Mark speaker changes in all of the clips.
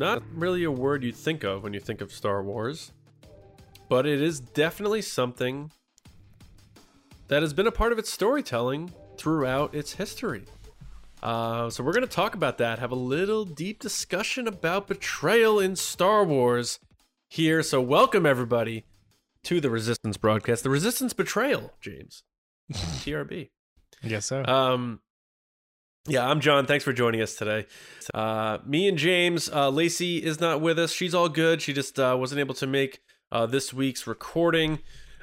Speaker 1: not really a word you think of when you think of Star Wars, but it is definitely something that has been a part of its storytelling throughout its history. Uh, so we're going to talk about that, have a little deep discussion about betrayal in Star Wars here. So welcome everybody to the Resistance broadcast, the Resistance Betrayal, James, TRB.
Speaker 2: Yes, so.
Speaker 1: Um, yeah, I'm John. Thanks for joining us today. Uh, me and James, uh, Lacey is not with us. She's all good. She just uh, wasn't able to make uh, this week's recording,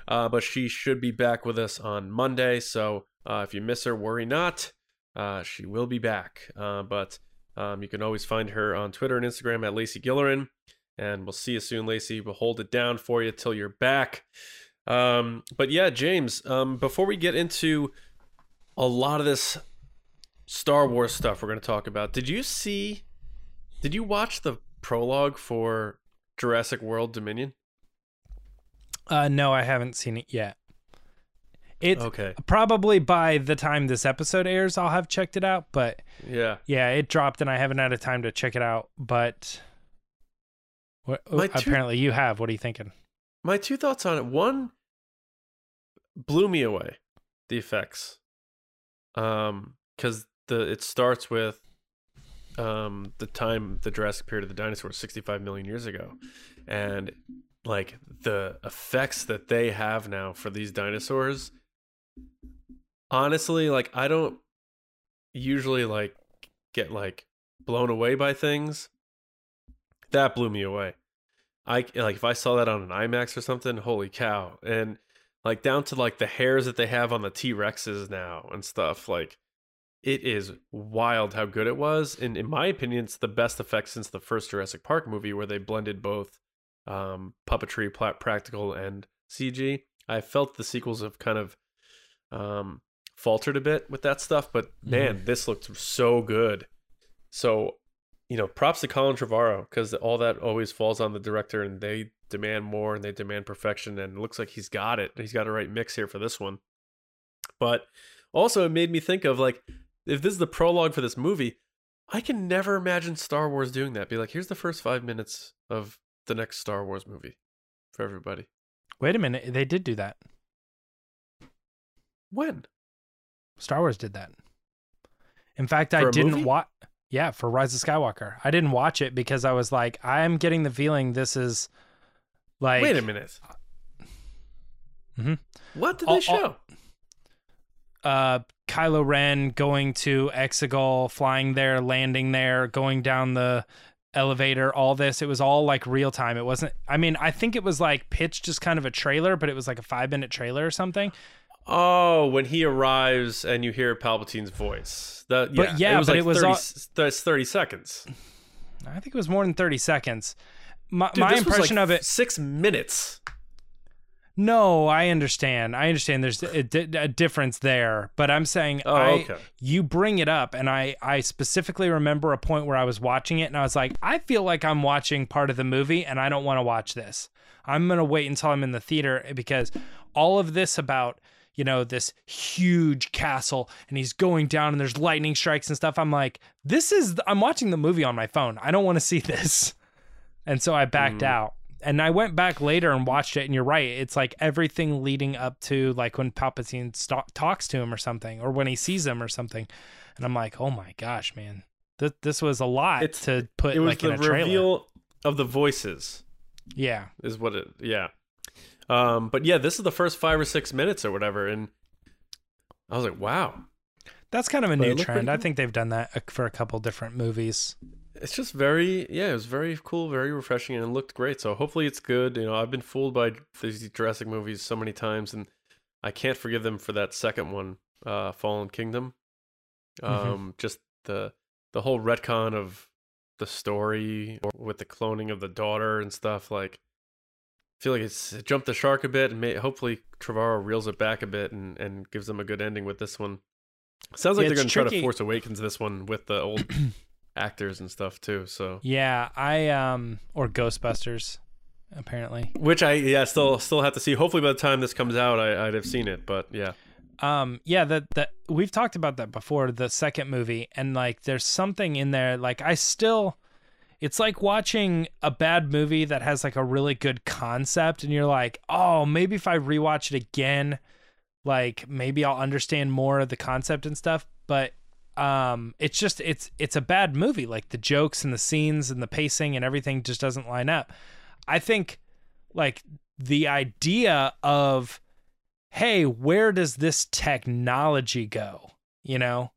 Speaker 1: uh, but she should be back with us on Monday. So uh, if you miss her, worry not. Uh, she will be back. Uh, but um, you can always find her on Twitter and Instagram at Lacey Gillerin. And we'll see you soon, Lacey. We'll hold it down for you till you're back. Um, but yeah, James, um, before we get into a lot of this Star Wars stuff we're going to talk about. Did you see? Did you watch the prologue for Jurassic World Dominion?
Speaker 2: Uh, no, I haven't seen it yet. It
Speaker 1: Okay.
Speaker 2: probably by the time this episode airs, I'll have checked it out. But
Speaker 1: Yeah.
Speaker 2: yeah, it dropped, and I haven't had a time to check it out. But what, oh,
Speaker 1: two-
Speaker 2: apparently, you have. What are you thinking?
Speaker 1: My two thoughts on it. One blew me away. The effects. Um, because the it starts with um the time the Jurassic period of the dinosaurs 65 million years ago. And like the effects that they have now for these dinosaurs honestly like I don't usually like get like blown away by things. That blew me away. I like if I saw that on an IMAX or something, holy cow. And like down to like the hairs that they have on the T-Rexes now and stuff like it is wild how good it was and in my opinion it's the best effect since the first Jurassic Park movie where they blended both um puppetry practical and CG. I felt the sequels have kind of um faltered a bit with that stuff but man this looked so good. So you know, props to Colin Trevorrow because all that always falls on the director, and they demand more and they demand perfection. And it looks like he's got it. He's got a right mix here for this one. But also, it made me think of like, if this is the prologue for this movie, I can never imagine Star Wars doing that. Be like, here's the first five minutes of the next Star Wars movie for everybody.
Speaker 2: Wait a minute, they did do that.
Speaker 1: When?
Speaker 2: Star Wars did that. In fact,
Speaker 1: For
Speaker 2: I didn't watch. Yeah, for Rise of Skywalker, I didn't watch it because I was like, I'm getting the feeling this is like.
Speaker 1: Wait a minute.
Speaker 2: Mhm.
Speaker 1: What did
Speaker 2: I'll-
Speaker 1: they show?
Speaker 2: Uh Kylo Ren going to Exegol, flying there, landing there, going down the elevator, all this. It was all like real time. It wasn't I mean, I think it was like pitched as kind of a trailer, but it was like a 5-minute trailer or something.
Speaker 1: Oh, when he arrives and you hear Palpatine's voice. That, yeah,
Speaker 2: But yeah,
Speaker 1: it was
Speaker 2: but
Speaker 1: like
Speaker 2: it was
Speaker 1: 30,
Speaker 2: all-
Speaker 1: that's 30 seconds.
Speaker 2: I think it was more than 30 seconds. My,
Speaker 1: Dude,
Speaker 2: my impression
Speaker 1: like,
Speaker 2: of it
Speaker 1: Six minutes.
Speaker 2: No, I understand. I understand there's a, di- a difference there, but I'm saying
Speaker 1: Oh,
Speaker 2: I,
Speaker 1: okay.
Speaker 2: you bring it up and I I specifically remember a point where I was watching it and I was like, I feel like I'm watching part of the movie and I don't want to watch this. I'm going to wait until I'm in the theater because all of this about you know this huge castle and he's going down and there's lightning strikes and stuff i'm like this is i'm watching the movie on my phone i don't want to see this and so i backed
Speaker 1: Mm.
Speaker 2: out and i went back later and watched it and you're right it's like everything leading up to like when palpatine st- talks to him or something or when he sees him or something and i'm like oh my gosh man Th- this was a lot
Speaker 1: It's-
Speaker 2: to put
Speaker 1: It was
Speaker 2: like in
Speaker 1: the
Speaker 2: a trailer
Speaker 1: reveal of the voices,
Speaker 2: yeah
Speaker 1: is what it, yeah. Um, but yeah, this is the first five or six minutes or whatever. And I was like, wow.
Speaker 2: that's kind of a
Speaker 1: But
Speaker 2: new trend i think they've done that uh, for a couple different movies
Speaker 1: It's just very, yeah, it was very cool, very refreshing, and it looked great. So hopefully it's good. You know, I've been fooled by these Jurassic movies so many times, and I can't forgive them for that second one, uh, Fallen Kingdom. Um,
Speaker 2: Mhm.
Speaker 1: just the the whole retcon of the story with the cloning of the daughter and stuff. Like, I feel like it's it jumped the shark a bit, and may, hopefully Trevorrow reels it back a bit and and gives them a good ending with this one. Sounds like
Speaker 2: Yeah,
Speaker 1: they're going to try to. Force Awakens this one with the old actors and stuff too. So
Speaker 2: Yeah, I um or Ghostbusters, apparently.
Speaker 1: which I yeah still still have to see. Hopefully by the time this comes out, I, I'd have seen it. But yeah,
Speaker 2: Um, yeah, that that we've talked about that before. The second movie, and like, there's something in there. Like, I still, it's like watching a bad movie that has like a really good concept, and you're like, oh, maybe if I rewatch it again, like maybe I'll understand more of the concept and stuff. But um, it's just it's it's a bad movie. Like the jokes and the scenes and the pacing and everything just doesn't line up. I think like the idea of hey, where does this technology go? You know,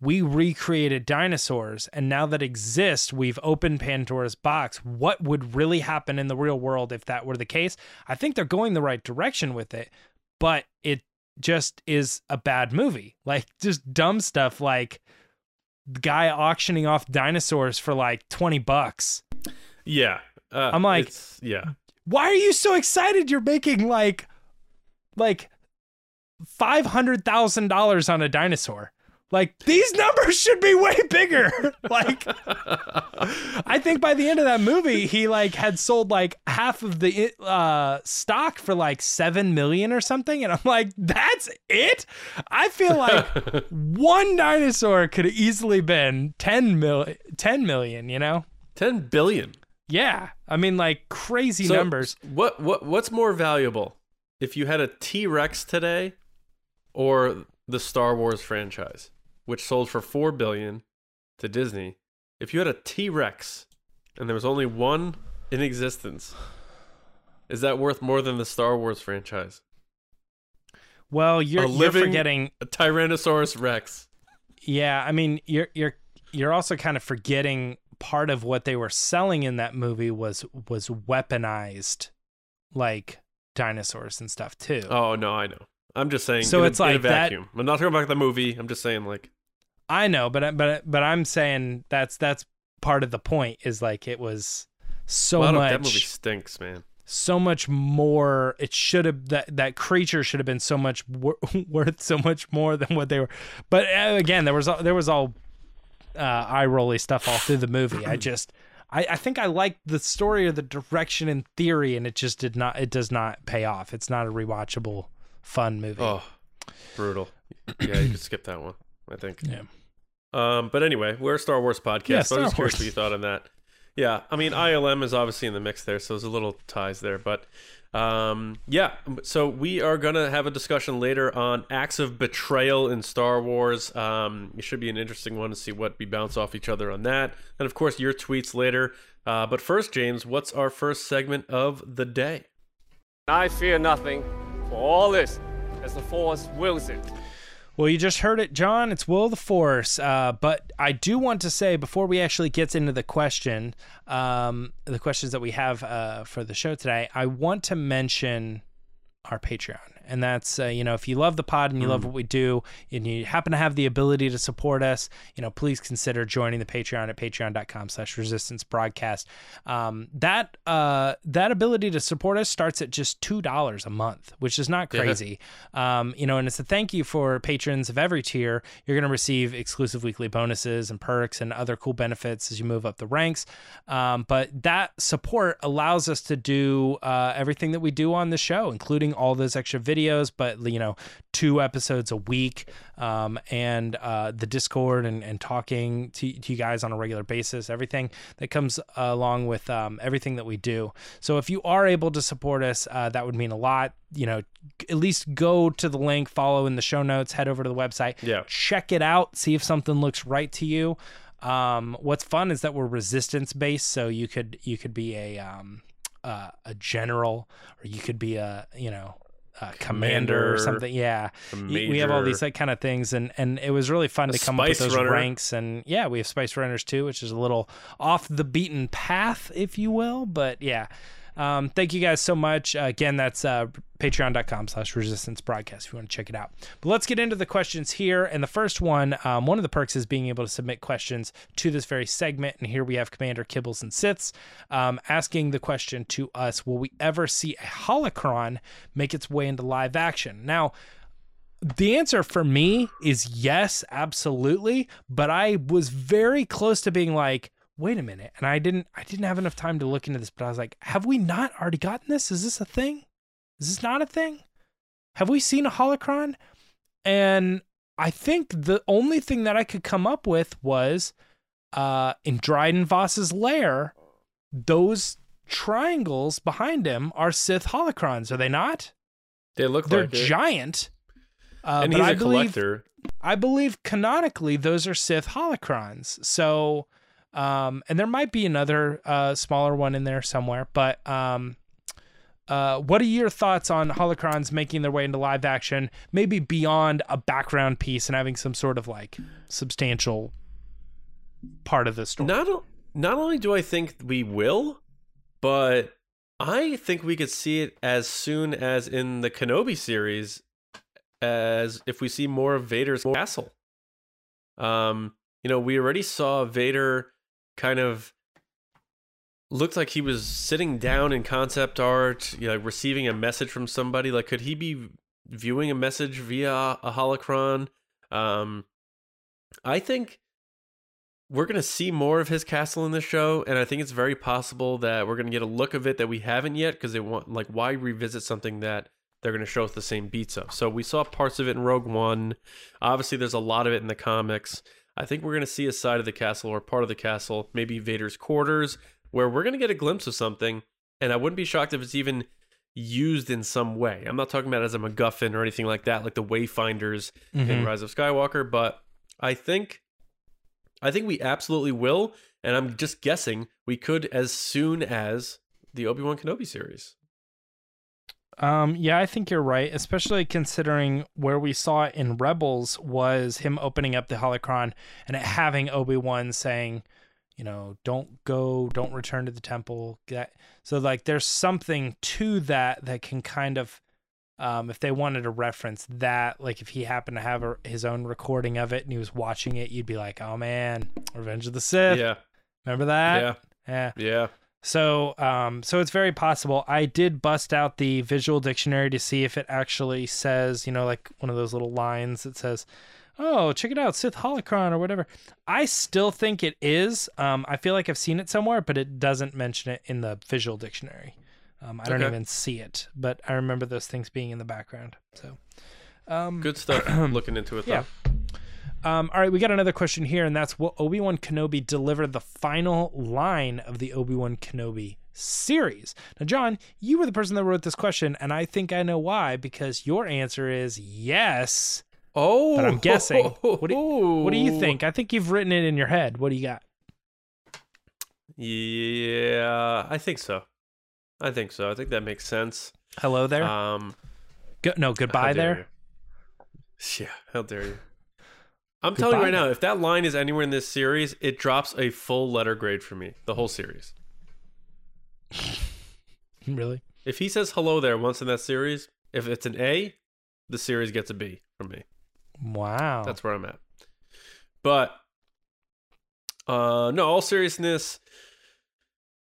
Speaker 2: we recreated dinosaurs, and now that exists, we've opened Pandora's box. What would really happen in the real world if that were the case? I think they're going the right direction with it, but it just is a bad movie. Like, just dumb stuff like the guy auctioning off dinosaurs for like 20 bucks.
Speaker 1: Yeah. Uh,
Speaker 2: I'm like-
Speaker 1: yeah.
Speaker 2: Why are you so excited you're making like like $500,000 on a dinosaur? Like these numbers should be way bigger. like I think by the end of that movie he like had sold like half of the uh stock for like 7 million or something and I'm like that's it? I feel like one dinosaur could have easily been 10 mil 10 million, you know?
Speaker 1: 10 billion.
Speaker 2: Yeah. I mean like crazy
Speaker 1: So,
Speaker 2: numbers.
Speaker 1: What what what's more valuable? If you had a T-Rex today or the Star Wars franchise, which sold for 4 billion to Disney. If you had a T-Rex and there was only one in existence, is that worth more than the Star Wars franchise?
Speaker 2: Well, you're,
Speaker 1: a
Speaker 2: you're forgetting
Speaker 1: A Tyrannosaurus Rex.
Speaker 2: Yeah, I mean, you're you're you're also kind of forgetting part of what they were selling in that movie was was weaponized like dinosaurs and stuff too.
Speaker 1: Oh no, I know. I'm just saying.
Speaker 2: So
Speaker 1: in a-
Speaker 2: it's
Speaker 1: in a
Speaker 2: like that-
Speaker 1: vacuum. I'm not talking about the movie. I'm just saying like
Speaker 2: I know, but but but I'm saying that's that's part of the point is like it was so much
Speaker 1: that movie stinks, man.
Speaker 2: so much more it should have that that creature should have been so much wor- worth so much more than what they were but uh, again there was all- there was all uh eye rolly stuff all through the movie i just I, I think I liked the story or the direction in theory, and it just did not. It does not pay off. It's not a rewatchable, fun movie.
Speaker 1: Oh, brutal. Yeah, you could skip that one. I think.
Speaker 2: Yeah.
Speaker 1: Um, but anyway, we're a Star Wars podcast.
Speaker 2: Yeah,
Speaker 1: so I'm just curious
Speaker 2: Wars.
Speaker 1: what you thought on that. Yeah, I mean ILM is obviously in the mix there, so there's a little ties there. But um, yeah, so we are gonna have a discussion later on acts of betrayal in Star Wars. Um, it should be an interesting one to see what we bounce off each other on that, and of course your tweets later. Uh, but first, James, what's our first segment of the day?
Speaker 3: I fear nothing, for all this, as the Force wills it.
Speaker 2: Well, you just heard it, John. It's Will the Force. Uh, but I do want to say before we actually get into the question, um, the questions that we have uh, for the show today, I want to mention our Patreon. And that's, uh, you know, if you love the pod and you love what we do and you happen to have the ability to support us, you know, please consider joining the Patreon at patreon.com slash resistance broadcast. Um, that, uh, that ability to support us starts at just $2 a month, which is not
Speaker 1: Yeah.
Speaker 2: crazy. Um, you know, and it's a thank you for patrons of every tier. You're going to receive exclusive weekly bonuses and perks and other cool benefits as you move up the ranks. Um, but that support allows us to do uh, everything that we do on the show, including all those extra videos, but, you know, two episodes a week um, and uh, the Discord and, and talking to, to you guys on a regular basis, everything that comes along with um, everything that we do. So if you are able to support us, uh, that would mean a lot. You know, at least go to the link, follow in the show notes, head over to the website,
Speaker 1: Yeah.
Speaker 2: check it out, see if something looks right to you. Um, what's fun is that we're resistance based, so you could you could be a um, uh, a general, or you could be a you know Uh, a commander, or something. Yeah, we have all these like kind of things, and and it was really fun to come up with those
Speaker 1: runner.
Speaker 2: ranks. And yeah, we have spice runners too, which is a little off the beaten path, if you will. But yeah. Um, thank you guys so much. Uh, again, that's uh, patreon.com slash resistance broadcast if you want to check it out. But let's get into the questions here. And the first one, um, one of the perks is being able to submit questions to this very segment. And here we have Commander Kibbles and Siths um, asking the question to us Will we ever see a holocron make its way into live action? Now, the answer for me is yes, absolutely. But I was very close to being like, wait a minute. And I didn't I didn't have enough time to look into this, but I was like, have we not already gotten this? Is this a thing? Is this not a thing? Have we seen a holocron? and I think the only thing that I could come up with was uh, in Dryden Voss's lair, those triangles behind him are Sith holocrons, are they not?
Speaker 1: They look like
Speaker 2: They're
Speaker 1: like
Speaker 2: giant. Uh,
Speaker 1: and he's
Speaker 2: I
Speaker 1: a
Speaker 2: believe
Speaker 1: collector.
Speaker 2: I believe canonically those are Sith holocrons. So, um, and there might be another uh, smaller one in there somewhere. But um, uh, what are your thoughts on holocrons making their way into live action, maybe beyond a background piece and having some sort of like substantial part of the story?
Speaker 1: Not not only do I think we will, but I think we could see it as soon as in the Kenobi series, as if we see more of Vader's castle. Um, you know, we already saw Vader kind of looked like he was sitting down in concept art, you know, like receiving a message from somebody. Like, could he be viewing a message via a holocron? Um, I think we're going to see more of his castle in the show and i think it's very possible that we're going to get a look of it that we haven't yet because they want like why revisit something that they're going to show us the same beats of so we saw parts of it in rogue one obviously there's a lot of it in the comics i think we're going to see a side of the castle or part of the castle maybe vader's quarters where we're going to get a glimpse of something and i wouldn't be shocked if it's even used in some way i'm not talking about as a macguffin or anything like that like the wayfinders in
Speaker 2: Mhm.
Speaker 1: rise of skywalker but i think I think we absolutely will, and I'm just guessing we could as soon as the Obi Wan Kenobi series.
Speaker 2: Um, yeah, I think you're right, especially considering where we saw it in Rebels was him opening up the holocron and it having Obi Wan saying, you know, don't go, don't return to the temple. That so like there's something to that that can kind of, um, if they wanted to reference that, like if he happened to have a, his own recording of it and he was watching it, you'd be like, oh man, Revenge of the Sith.
Speaker 1: Yeah,
Speaker 2: Remember that?
Speaker 1: yeah,
Speaker 2: Yeah.
Speaker 1: yeah.
Speaker 2: So, um, so it's very possible. I did bust out the visual dictionary to see if it actually says, you know, like one of those little lines that says, "Oh, check it out, Sith holocron" or whatever. I still think it is. Um, I feel like I've seen it somewhere, but it doesn't mention it in the visual dictionary. Um, I don't
Speaker 1: Okay.
Speaker 2: even see it, but I remember those things being in the background. So, um,
Speaker 1: Good stuff. looking into it though.
Speaker 2: Yeah. Um, all right, we got another question here, and that's will Obi Wan Kenobi deliver the final line of the Obi Wan Kenobi series? Now, John, you were the person that wrote this question, and I think I know why because your answer is yes.
Speaker 1: Oh,
Speaker 2: But I'm guessing. What do, what do you think? I think you've written it in your head. What do you got?
Speaker 1: Yeah, I think so. I think so. I think that makes sense.
Speaker 2: Hello there.
Speaker 1: Um,
Speaker 2: Go, no, goodbye there.
Speaker 1: you. Yeah, how dare you? I'm telling you right now, if that line is anywhere in this series, it drops a full letter grade for me. The whole series.
Speaker 2: Really?
Speaker 1: If he says hello there once in that series, if it's an A, the series gets a B from me.
Speaker 2: Wow.
Speaker 1: That's where I'm at. But uh no, all seriousness,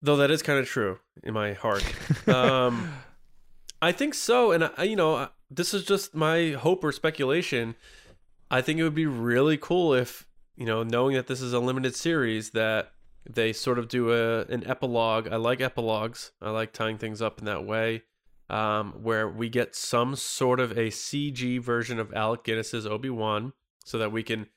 Speaker 1: though that is kind of true in my heart. um I think so and I, you know, this is just my hope or speculation. I think it would be really cool if, you know, knowing that this is a limited series that they sort of do a an epilogue. I like epilogues. I like tying things up in that way. Um, where we get some sort of a CG version of Alec Guinness's Obi Wan, so that we can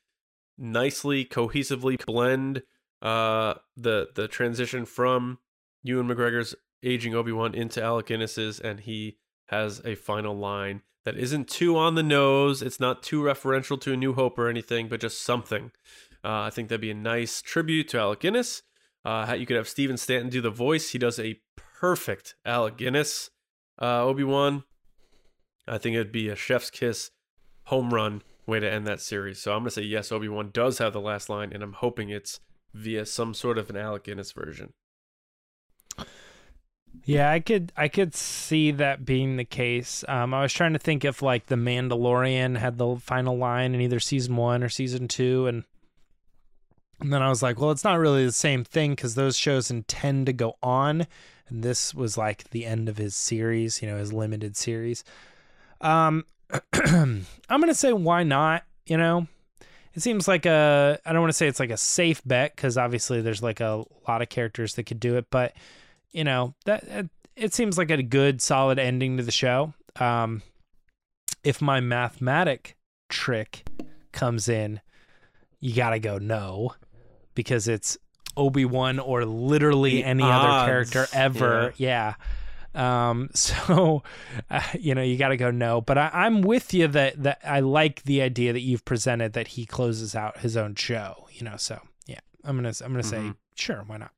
Speaker 1: nicely, cohesively blend uh, the the transition from Ewan McGregor's aging Obi Wan into Alec Guinness's, and he has a final line that isn't too on the nose. It's not too referential to A New Hope or anything, but just something. Uh, I think that'd be a nice tribute to Alec Guinness. Uh, you could have Stephen Stanton do the voice. He does a perfect Alec Guinness uh, Obi Wan. I think it'd be a chef's kiss, home run way to end that series. So I'm gonna say yes. Obi Wan does have the last line, and I'm hoping it's via some sort of an Alec Guinness version.
Speaker 2: Yeah, I could I could see that being the case. Um, I was trying to think if like the Mandalorian had the final line in either season one or season two, and and then I was like, well, it's not really the same thing because those shows intend to go on, and this was like the end of his series, you know, his limited series. Um, I'm gonna say why not? You know, it seems like a I don't want to say it's like a safe bet because obviously there's like a lot of characters that could do it, but you know that it, it seems like a good solid ending to the show um if my mathematic trick comes in, you got to go no because it's Obi-Wan or literally
Speaker 1: The
Speaker 2: any
Speaker 1: odds.
Speaker 2: other character ever. Yeah. Um, so, uh, you know, you got to go no, but I, I'm with you that, that I like the idea that you've presented that he closes out his own show, you know, so yeah, I'm going to, I'm going to say, sure, why not?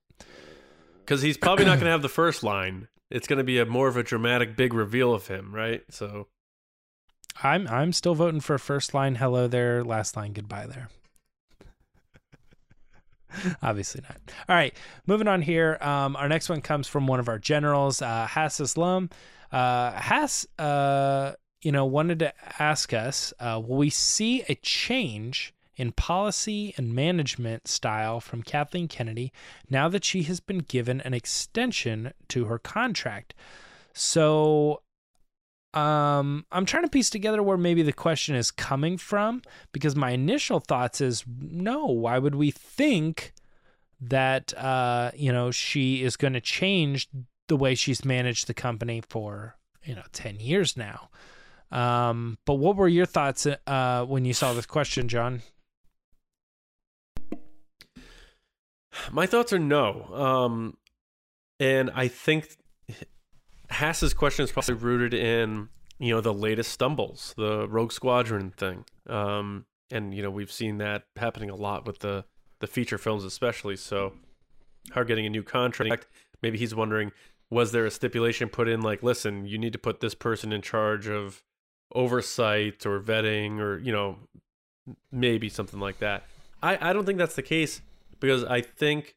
Speaker 1: Because he's probably not going to have the first line. It's going to be a more of a dramatic, big reveal of him, right? So
Speaker 2: I'm, I'm still voting for first line. Hello there. Last line. Goodbye there. Obviously not. All right, moving on here. Um, our next one comes from one of our generals, uh, Hass Islam. Uh, Hass, uh, you know, wanted to ask us: uh, Will we see a change in policy and management style from Kathleen Kennedy now that she has been given an extension to her contract? So um i'm trying to piece together where maybe the question is coming from because my initial thoughts is no why would we think that uh you know she is going to change the way she's managed the company for you know 10 years now um but what were your thoughts uh when you saw this question john
Speaker 1: my thoughts are no. Um, and I think Hass's question is probably rooted in you know the latest stumbles, the Rogue Squadron thing. Um, and you know we've seen that happening a lot with the the feature films, especially. So, her getting a new contract, maybe he's wondering, was there a stipulation put in like, listen, you need to put this person in charge of oversight or vetting, or you know, maybe something like that. I I don't think that's the case because I think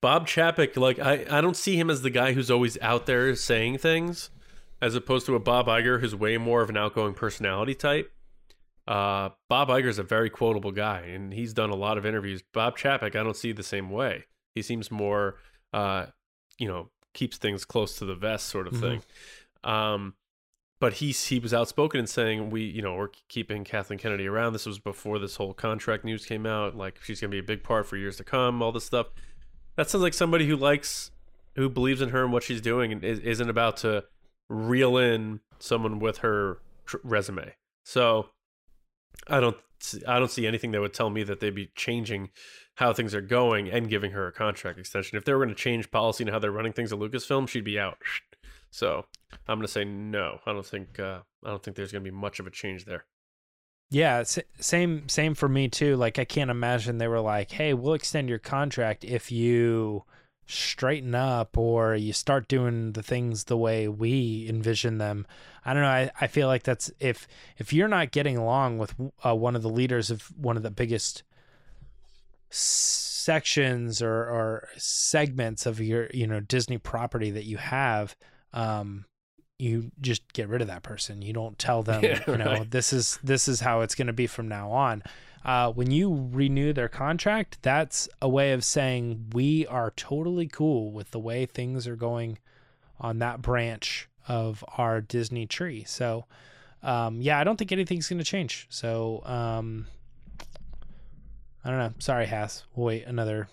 Speaker 1: Bob Chapek, like I, I don't see him as the guy who's always out there saying things, as opposed to a Bob Iger who's way more of an outgoing personality type. Uh, Bob Iger is a very quotable guy, and he's done a lot of interviews. Bob Chapek, I don't see the same way. He seems more, uh, you know, keeps things close to the vest, sort of
Speaker 2: Mhm.
Speaker 1: thing. Um, but he he was outspoken in saying we, you know, we're keeping Kathleen Kennedy around. This was before this whole contract news came out. Like she's gonna be a big part for years to come. All this stuff. That sounds like somebody who likes, who believes in her and what she's doing, and is, isn't about to reel in someone with her tr- resume. So, I don't, I don't see anything that would tell me that they'd be changing how things are going and giving her a contract extension. If they were going to change policy and how they're running things at Lucasfilm, she'd be out. So, I'm going to say no. I don't think, uh, I don't think there's going to be much of a change there.
Speaker 2: Yeah, same same for me too. Like I can't imagine they were like, "Hey, we'll extend your contract if you straighten up or you start doing the things the way we envision them." I don't know. I, I feel like that's if if you're not getting along with uh, one of the leaders of one of the biggest sections or or segments of your you know Disney property that you have, um, you just get rid of that person. You don't tell them,
Speaker 1: Yeah,
Speaker 2: you know,
Speaker 1: right.
Speaker 2: this is this is how it's going to be from now on. Uh, when you renew their contract, that's a way of saying we are totally cool with the way things are going on that branch of our Disney tree. So, um, yeah, I don't think anything's going to change. So, um, I don't know. Sorry, Haas. We'll wait another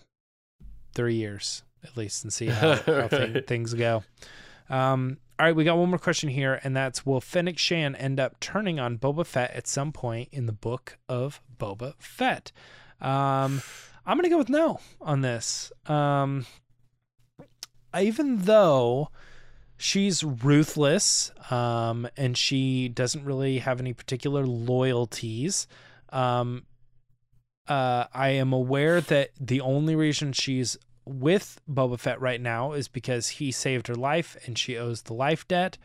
Speaker 2: three years at least and see how, how
Speaker 1: Right.
Speaker 2: things go. Um, all right, we got one more question here, and that's Will Fennec Shand end up turning on Boba Fett at some point in the book of Boba Fett? Um, I'm going to go with no on this. Um, even though she's ruthless um, and she doesn't really have any particular loyalties, um, uh, I am aware that the only reason she's with Boba Fett right now is because he saved her life and she owes the life debt.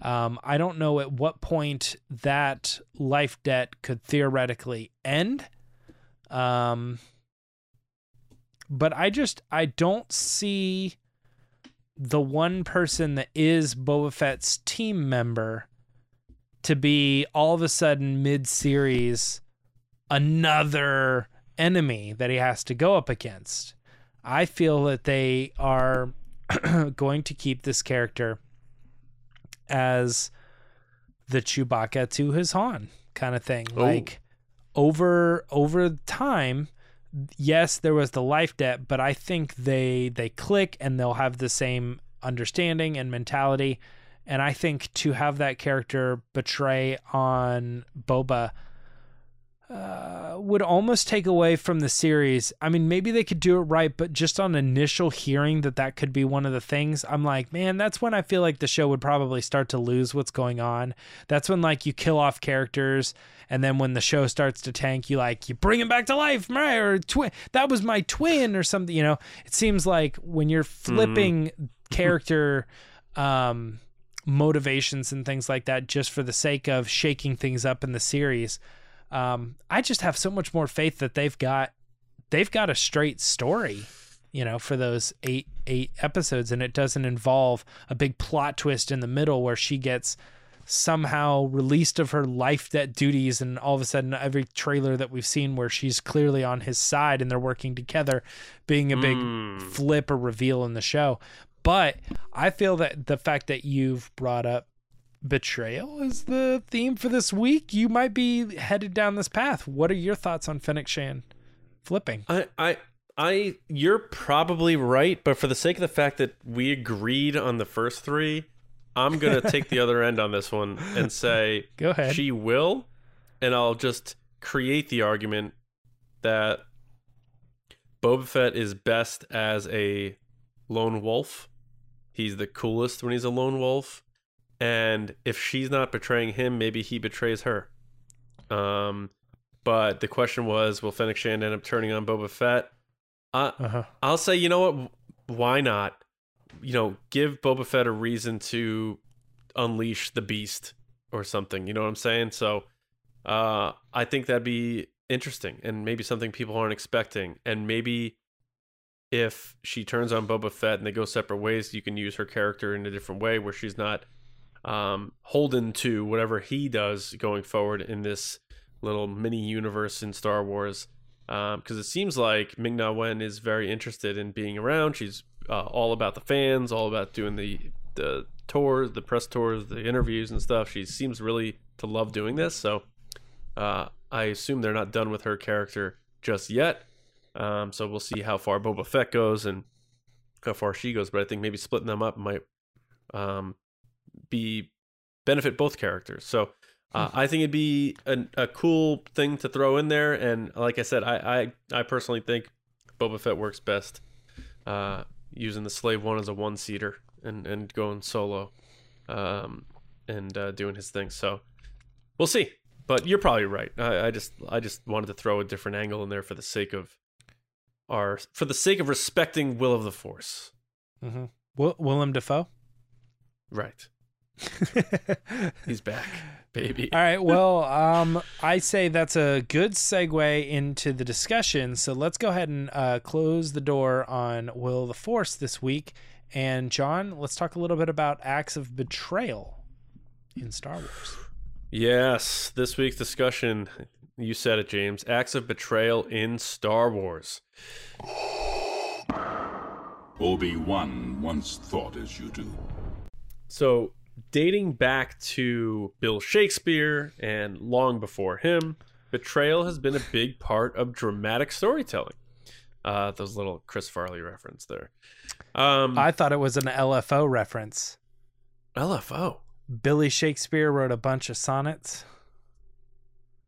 Speaker 2: Um, I don't know at what point that life debt could theoretically end. Um, but I just I don't see the one person that is Boba Fett's team member to be all of a sudden mid series another enemy that he has to go up against. I feel that they are going to keep this character as the Chewbacca to his Han kind of thing.
Speaker 1: Oh.
Speaker 2: Like over over time, yes, there was the life debt, but I think they they click and they'll have the same understanding and mentality And I think to have that character betray on Boba uh, would almost take away from the series. I mean, maybe they could do it right, but just on initial hearing that that could be one of the things, I'm like, man, that's when I feel like the show would probably start to lose what's going on. That's when like you kill off characters, and then when the show starts to tank, you like you bring him back to life, right? Or twin, that was my twin, or something. You know, it seems like when you're flipping mm. character. um motivations and things like that just for the sake of shaking things up in the series um, I just have so much more faith that they've got they've got a straight story, you know, for those eight eight episodes, and it doesn't involve a big plot twist in the middle where she gets somehow released of her life debt duties. And all of a sudden every trailer that we've seen where she's clearly on his side and they're working together being a big mm. flip or reveal in the show. But i feel that the fact that you've brought up betrayal is the theme for this week, you might be headed down this path. What are your thoughts on Fennec Shand flipping?
Speaker 1: I, I, I, you're probably right, but for the sake of the fact that we agreed on the first three, I'm gonna take the other end on this one and say,
Speaker 2: go ahead.
Speaker 1: She will, and I'll just create the argument that Boba Fett is best as a lone wolf. He's the coolest when he's a lone wolf and if she's not betraying him, maybe he betrays her. Um, but the question was, will Fennec Shand end up turning on Boba Fett? Uh, uh-huh. I'll say, you know what? Why not? You know, give Boba Fett a reason to unleash the beast or something. You know what I'm saying? So, uh, I think that'd be interesting and maybe something people aren't expecting. And maybe if she turns on Boba Fett and they go separate ways, you can use her character in a different way where she's not um, holden to whatever he does going forward in this little mini universe in Star Wars. Because um, it seems like Ming Na Wen is very interested in being around. She's uh, all about the fans, all about doing the the tours, the press tours, the interviews and stuff. She seems really to love doing this. So uh, I assume they're not done with her character just yet. Um, so we'll see how far Boba Fett goes and how far she goes. But I think maybe splitting them up might um, be benefit both characters. So uh, hmm. I think it'd be a, a, cool thing to throw in there. And like I said, I I, I personally think Boba Fett works best uh, using the Slave One as a one seater and and going solo, um, and uh, doing his thing. So we'll see. But you're probably right. I, I just I just wanted to throw a different angle in there for the sake of our for the sake of respecting Will of the Force.
Speaker 2: Mm-hmm. Will, Willem Dafoe.
Speaker 1: Right. He's back, baby.
Speaker 2: All right. Well, um, I say that's a good segue into the discussion. So let's go ahead and uh, close the door on Will the Force this week. And John, let's talk a little bit about acts of betrayal in Star Wars.
Speaker 1: Yes, this week's discussion. You said it, James. Acts of betrayal in Star Wars.
Speaker 4: Obi Wan once thought as you do.
Speaker 1: So dating back to Bill Shakespeare and long before him, betrayal has been a big part of dramatic storytelling. Uh, those little Chris Farley reference there.
Speaker 2: Um, I thought it was an LFO reference.
Speaker 1: LFO.
Speaker 2: Billy Shakespeare wrote a bunch of sonnets.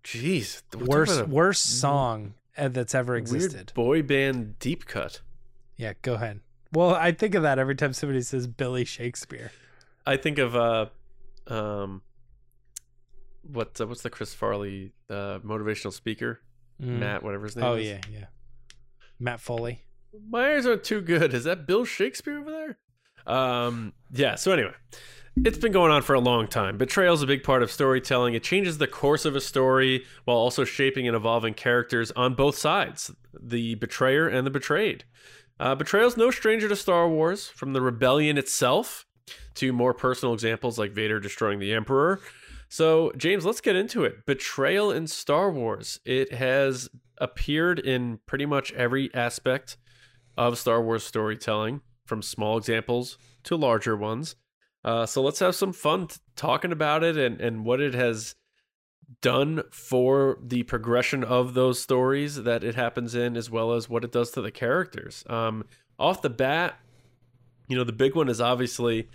Speaker 1: Jeez,
Speaker 2: worst worst song that's ever existed.
Speaker 1: boy band deep cut.
Speaker 2: Yeah, go ahead. Well, I think of that every time somebody says Billy Shakespeare.
Speaker 1: I think of uh, um, what uh, what's the Chris Farley uh, motivational speaker, mm. Matt, whatever his name.
Speaker 2: Oh
Speaker 1: is.
Speaker 2: yeah, yeah, Matt Foley.
Speaker 1: My ears aren't too good. Is that Bill Shakespeare over there? Um, yeah. So anyway, it's been going on for a long time. Betrayal is a big part of storytelling. It changes the course of a story while also shaping and evolving characters on both sides, the betrayer and the betrayed. Uh, Betrayal is no stranger to Star Wars, from the rebellion itself to more personal examples like Vader destroying the Emperor. So, James, let's get into it. Betrayal in Star Wars. It has appeared in pretty much every aspect of Star Wars storytelling, from small examples to larger ones. Uh, so let's have some fun t- talking about it and, and what it has done for the progression of those stories that it happens in, as well as what it does to the characters. Um, off the bat, you know, the big one is obviously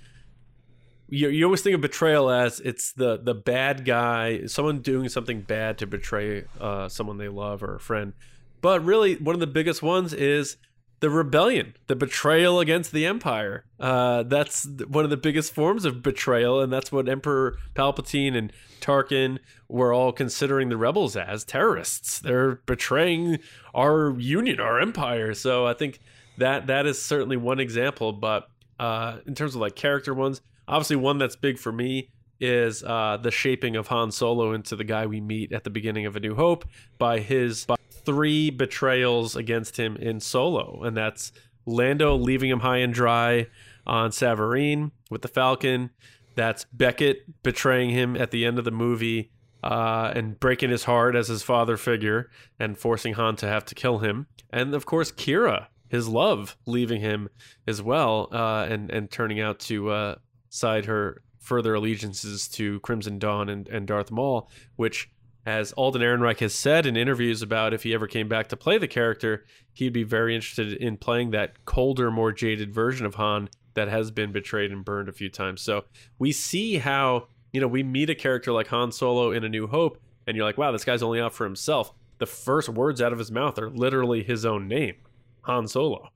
Speaker 1: you, you always think of betrayal as it's the the bad guy, someone doing something bad to betray uh, someone they love or a friend. But really, one of the biggest ones is the rebellion, the betrayal against the empire. Uh, that's one of the biggest forms of betrayal, and that's what Emperor Palpatine and Tarkin were all considering the rebels as terrorists. They're betraying our union, our empire. So I think that that is certainly one example. But uh, in terms of like character ones, obviously one that's big for me is uh, the shaping of Han Solo into the guy we meet at the beginning of A New Hope by his by three betrayals against him in Solo, and that's Lando leaving him high and dry on Savareen with the Falcon. That's Beckett betraying him at the end of the movie uh, and breaking his heart as his father figure and forcing Han to have to kill him. And of course, Qi'ra, his love, leaving him as well uh, and and turning out to uh, side her further allegiances to Crimson Dawn and, and Darth Maul, which as Alden Ehrenreich has said in interviews about if he ever came back to play the character, he'd be very interested in playing that colder, more jaded version of Han that has been betrayed and burned a few times. So we see how, you know, we meet a character like Han Solo in A New Hope, and you're like, wow, this guy's only out for himself. The first words out of his mouth are literally his own name, Han Solo.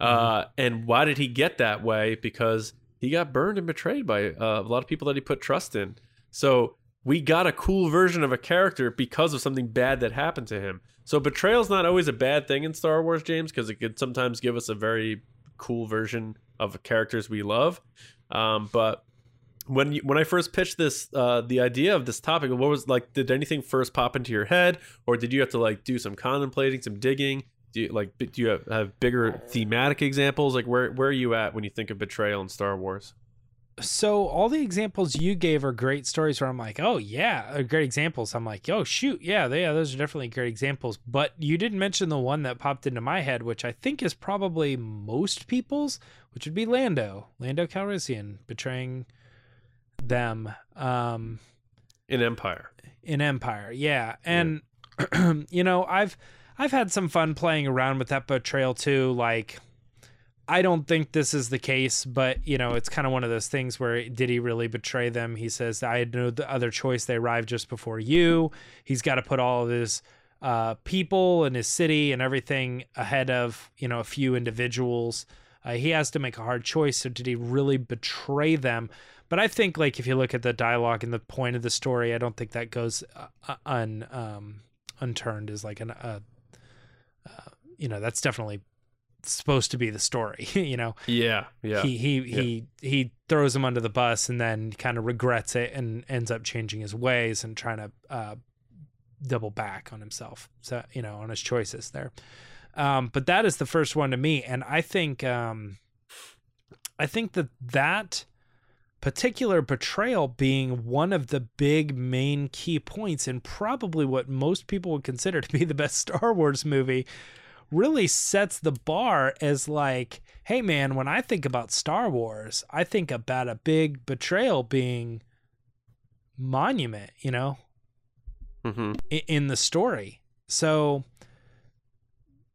Speaker 1: Mm-hmm. Uh, and why did he get that way? Because he got burned and betrayed by uh, a lot of people that he put trust in. So we got a cool version of a character because of something bad that happened to him. So betrayal's not always a bad thing in Star Wars, James, because it could sometimes give us a very cool version of characters we love. Um, but when you, when I first pitched this, uh, the idea of this topic, what was like? Did anything first pop into your head, or did you have to like do some contemplating, some digging? Do you like? Do you have, have bigger thematic examples? Like where where are you at when you think of betrayal in Star Wars?
Speaker 2: so all the examples you gave are great stories where I'm like, oh yeah, great examples. I'm like, oh shoot, yeah, they, yeah, those are definitely great examples. But you didn't mention the one that popped into my head, which I think is probably most people's, which would be Lando, Lando Calrissian betraying them. Um,
Speaker 1: in Empire.
Speaker 2: In Empire, yeah, and yeah. you know, I've I've had some fun playing around with that betrayal too, like I don't think this is the case, but you know, it's kind of one of those things where did he really betray them? He says, I had no other choice. They arrived just before you. He's got to put all of his uh, people and his city and everything ahead of, you know, a few individuals. Uh, he has to make a hard choice. So did he really betray them? But I think, like, if you look at the dialogue and the point of the story, I don't think that goes uh, un um, unturned. Is like an, uh, uh, you know, that's definitely supposed to be the story you know?
Speaker 1: Yeah yeah.
Speaker 2: He he yeah. he he throws him under the bus and then kind of regrets it and ends up changing his ways and trying to uh, double back on himself so you know on his choices there. Um, but that is the first one to me. And i think um, i think that that particular betrayal being one of the big main key points and probably what most people would consider to be the best star wars movie really sets the bar as like, hey man, when I think about Star Wars, I think about a big betrayal being monument, you know, mm-hmm. in, in the story. So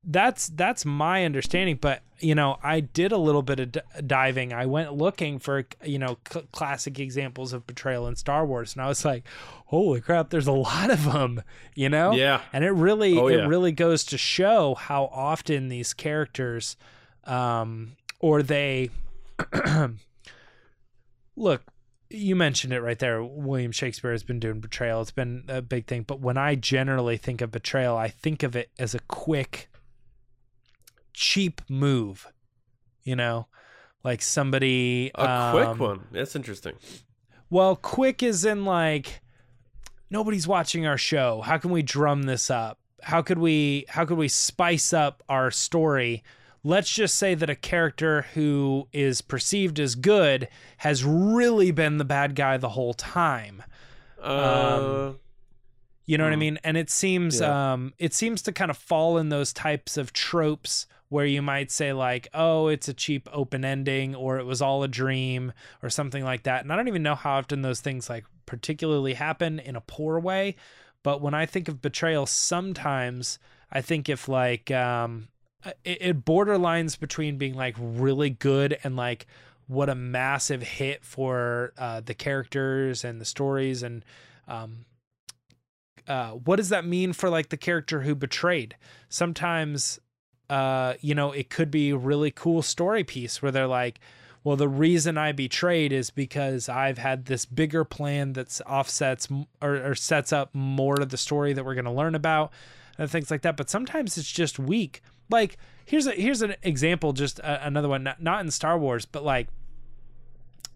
Speaker 2: that's that's my understanding but you know i did a little bit of d- diving i went looking for you know c- classic examples of betrayal in star wars and i was like holy crap there's a lot of them you know
Speaker 1: yeah
Speaker 2: and it really oh, yeah. it really goes to show how often these characters um or they look you mentioned it right there. William Shakespeare has been doing betrayal. It's been a big thing. But when I generally think of betrayal, I think of it as a quick cheap move, you know, like somebody
Speaker 1: a um, quick one. That's interesting.
Speaker 2: Well, quick is in like nobody's watching our show. How can we drum this up? How could we how could we spice up our story? Let's just say that a character who is perceived as good has really been the bad guy the whole time. Uh, um, you know what I hmm. mean? And it seems yeah. um, it seems to kind of fall in those types of tropes where you might say like, "Oh, it's a cheap open ending," or "It was all a dream," or something like that. And I don't even know how often those things like particularly happen in a poor way. But when I think of betrayal, sometimes I think if like um, it, it borderlines between being like really good and like what a massive hit for uh, the characters and the stories and um, uh, what does that mean for like the character who betrayed sometimes uh, you know it could be a really cool story piece where they're like well the reason i betrayed is because i've had this bigger plan that's offsets or, or sets up more of the story that we're going to learn about and things like that. But sometimes it's just weak. Like here's a here's an example just uh, another one not, not in star wars but like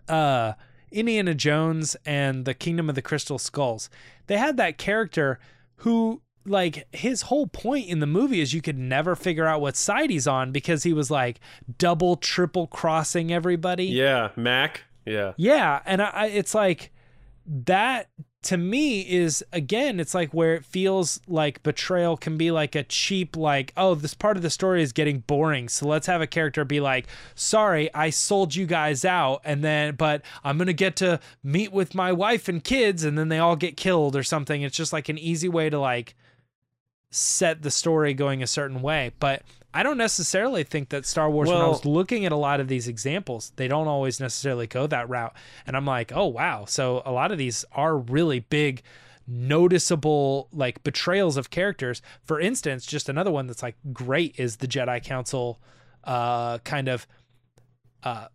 Speaker 2: uh indiana jones and the kingdom of the crystal skulls. They had that character who like his whole point in the movie is you could never figure out what side he's on because he was like double triple crossing everybody
Speaker 1: Yeah, Mac. Yeah.
Speaker 2: yeah, and I, it's like that to me is again, it's like where it feels like betrayal can be like a cheap, like, oh, this part of the story is getting boring, so let's have a character be like, sorry, I sold you guys out, and then, but I'm gonna get to meet with my wife and kids, and then they all get killed or something. It's just like an easy way to like set the story going a certain way, but. I don't necessarily think that Star Wars, when I was looking at a lot of these examples, they don't always necessarily go that route. And I'm like, oh, wow. So a lot of these are really big, noticeable, like betrayals of characters. For instance, just another one that's like great is the Jedi Council uh, kind of uh,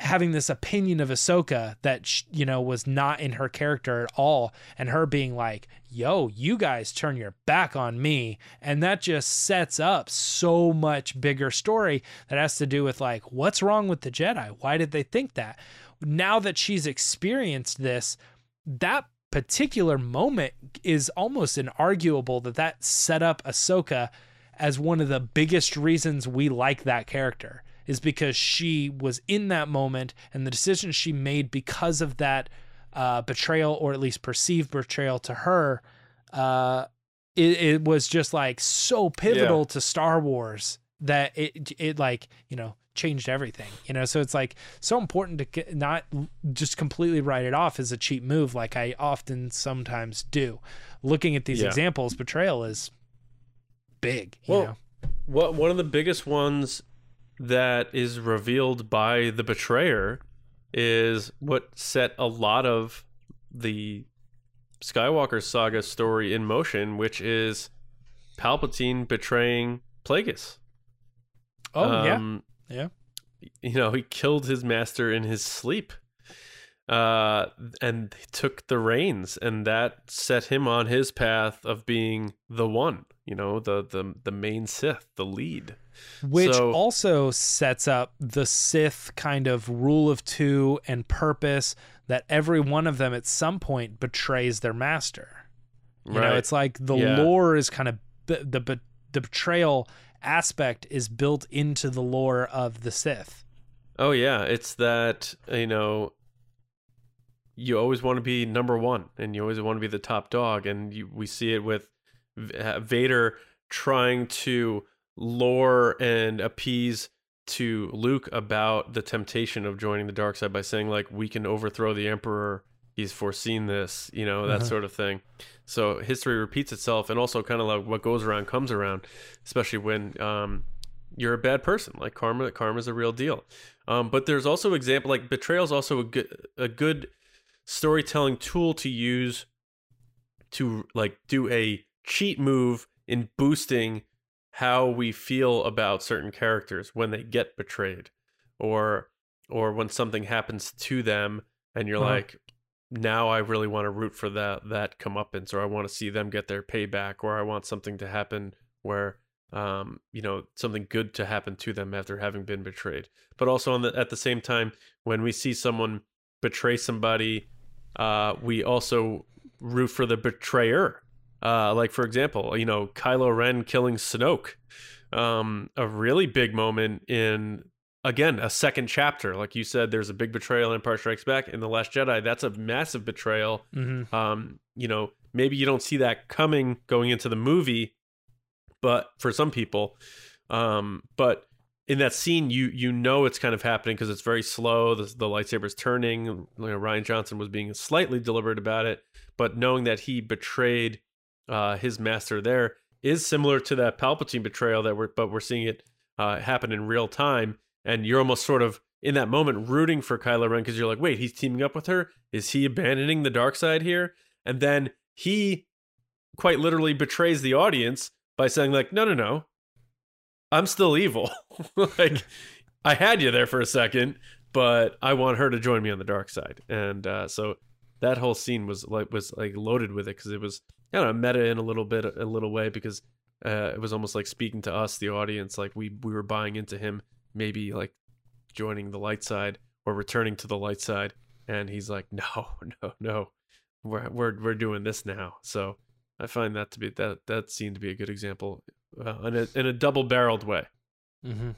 Speaker 2: having this opinion of Ahsoka that, you know, was not in her character at all. And her being like, yo, you guys turn your back on me. And that just sets up so much bigger story that has to do with like, what's wrong with the Jedi? Why did they think that? Now that she's experienced this, that particular moment is almost inarguable that that set up Ahsoka as one of the biggest reasons we like that character is because she was in that moment and the decision she made because of that uh, betrayal or at least perceived betrayal to her uh, it, it was just like so pivotal
Speaker 1: Yeah.
Speaker 2: to Star Wars that it it like you know changed everything you know so it's like so important to not just completely write it off as a cheap move like I often sometimes do looking at these
Speaker 1: Yeah.
Speaker 2: examples betrayal is big you
Speaker 1: Well,
Speaker 2: know
Speaker 1: What one of the biggest ones that is revealed by the betrayer is what set a lot of the Skywalker saga story in motion, which is Palpatine betraying Plagueis.
Speaker 2: oh yeah
Speaker 1: Um,
Speaker 2: Yeah.
Speaker 1: You know, he killed his master in his sleep. Uh, and took the reins, and that set him on his path of being the one. You know, the the the main Sith, the lead.
Speaker 2: which
Speaker 1: So-
Speaker 2: also sets up the Sith kind of rule of two and purpose that every one of them at some point betrays their master. You know, it's like the
Speaker 1: Yeah.
Speaker 2: lore is kind of the the the betrayal aspect is built into the lore of the Sith.
Speaker 1: Oh yeah, it's that you know you always want to be number one, and you always want to be the top dog, and you, we see it with Vader trying to lure and appease to Luke about the temptation of joining the dark side by saying like we can overthrow the Emperor. He's foreseen this, you know, that
Speaker 2: Uh-huh.
Speaker 1: sort of thing. So history repeats itself, and also kind of like what goes around comes around, especially when um, you're a bad person. Like karma, karma's a real deal. Um, but there's also example like betrayal is also a good a good storytelling tool to use to like do a cheat move in boosting how we feel about certain characters when they get betrayed or or when something happens to them and you're
Speaker 2: Uh-huh.
Speaker 1: like now I really want to root for that that comeuppance or I want to see them get their payback or I want something to happen where um you know something good to happen to them after having been betrayed but also on the, at the same time when we see someone betray somebody uh we also root for the betrayer uh like for example you know Kylo Ren killing Snoke um a really big moment in again a second chapter like you said there's a big betrayal in Empire Strikes Back in the Last Jedi that's a massive betrayal
Speaker 2: Mm-hmm.
Speaker 1: um, you know, maybe you don't see that coming going into the movie, but for some people, um, but in that scene, you you know it's kind of happening because it's very slow. The, the lightsaber's turning. You know, Rian Johnson was being slightly deliberate about it, but knowing that he betrayed uh, his master there is similar to that Palpatine betrayal that we're, but we're seeing it uh, happen in real time, and you're almost sort of in that moment rooting for Kylo Ren because you're like, wait, he's teaming up with her. Is he abandoning the dark side here? And then he quite literally betrays the audience by saying like, no, no, no, I'm still evil. like I had you there for a second, but I want her to join me on the dark side. And uh, so that whole scene was like was like loaded with it because it was I don't know meta in a little bit a little way because uh, it was almost like speaking to us the audience like we we were buying into him maybe like joining the light side or returning to the light side and he's like no no no we're we're we're doing this now so I find that to be that that seemed to be a good example uh, in a in a double barreled way.
Speaker 2: Mm-hmm.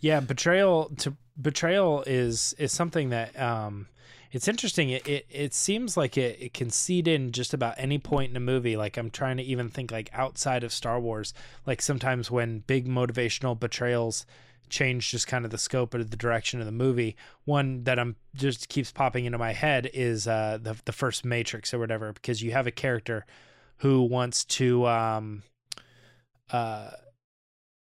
Speaker 2: Yeah, betrayal to betrayal is is something that um it's interesting. It it, it seems like it, it can seed in just about any point in a movie. Like I'm trying to even think like outside of Star Wars. Like sometimes when big motivational betrayals change just kind of the scope of the direction of the movie. One that I'm just keeps popping into my head is uh the the first Matrix or whatever, because you have a character who wants to um uh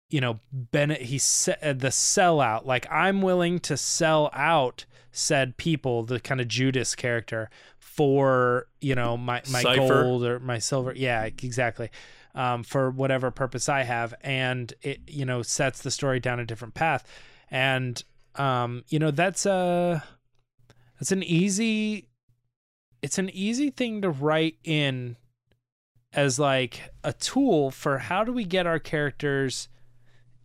Speaker 2: you know Bennett he said the sellout like I'm willing to sell out said people the kind of Judas character for you know my my
Speaker 1: Cypher.
Speaker 2: gold or my silver. Yeah exactly. Um, for whatever purpose I have. And it you know sets the story down a different path. And um you know that's a that's an easy it's an easy thing to write in as like a tool for how do we get our characters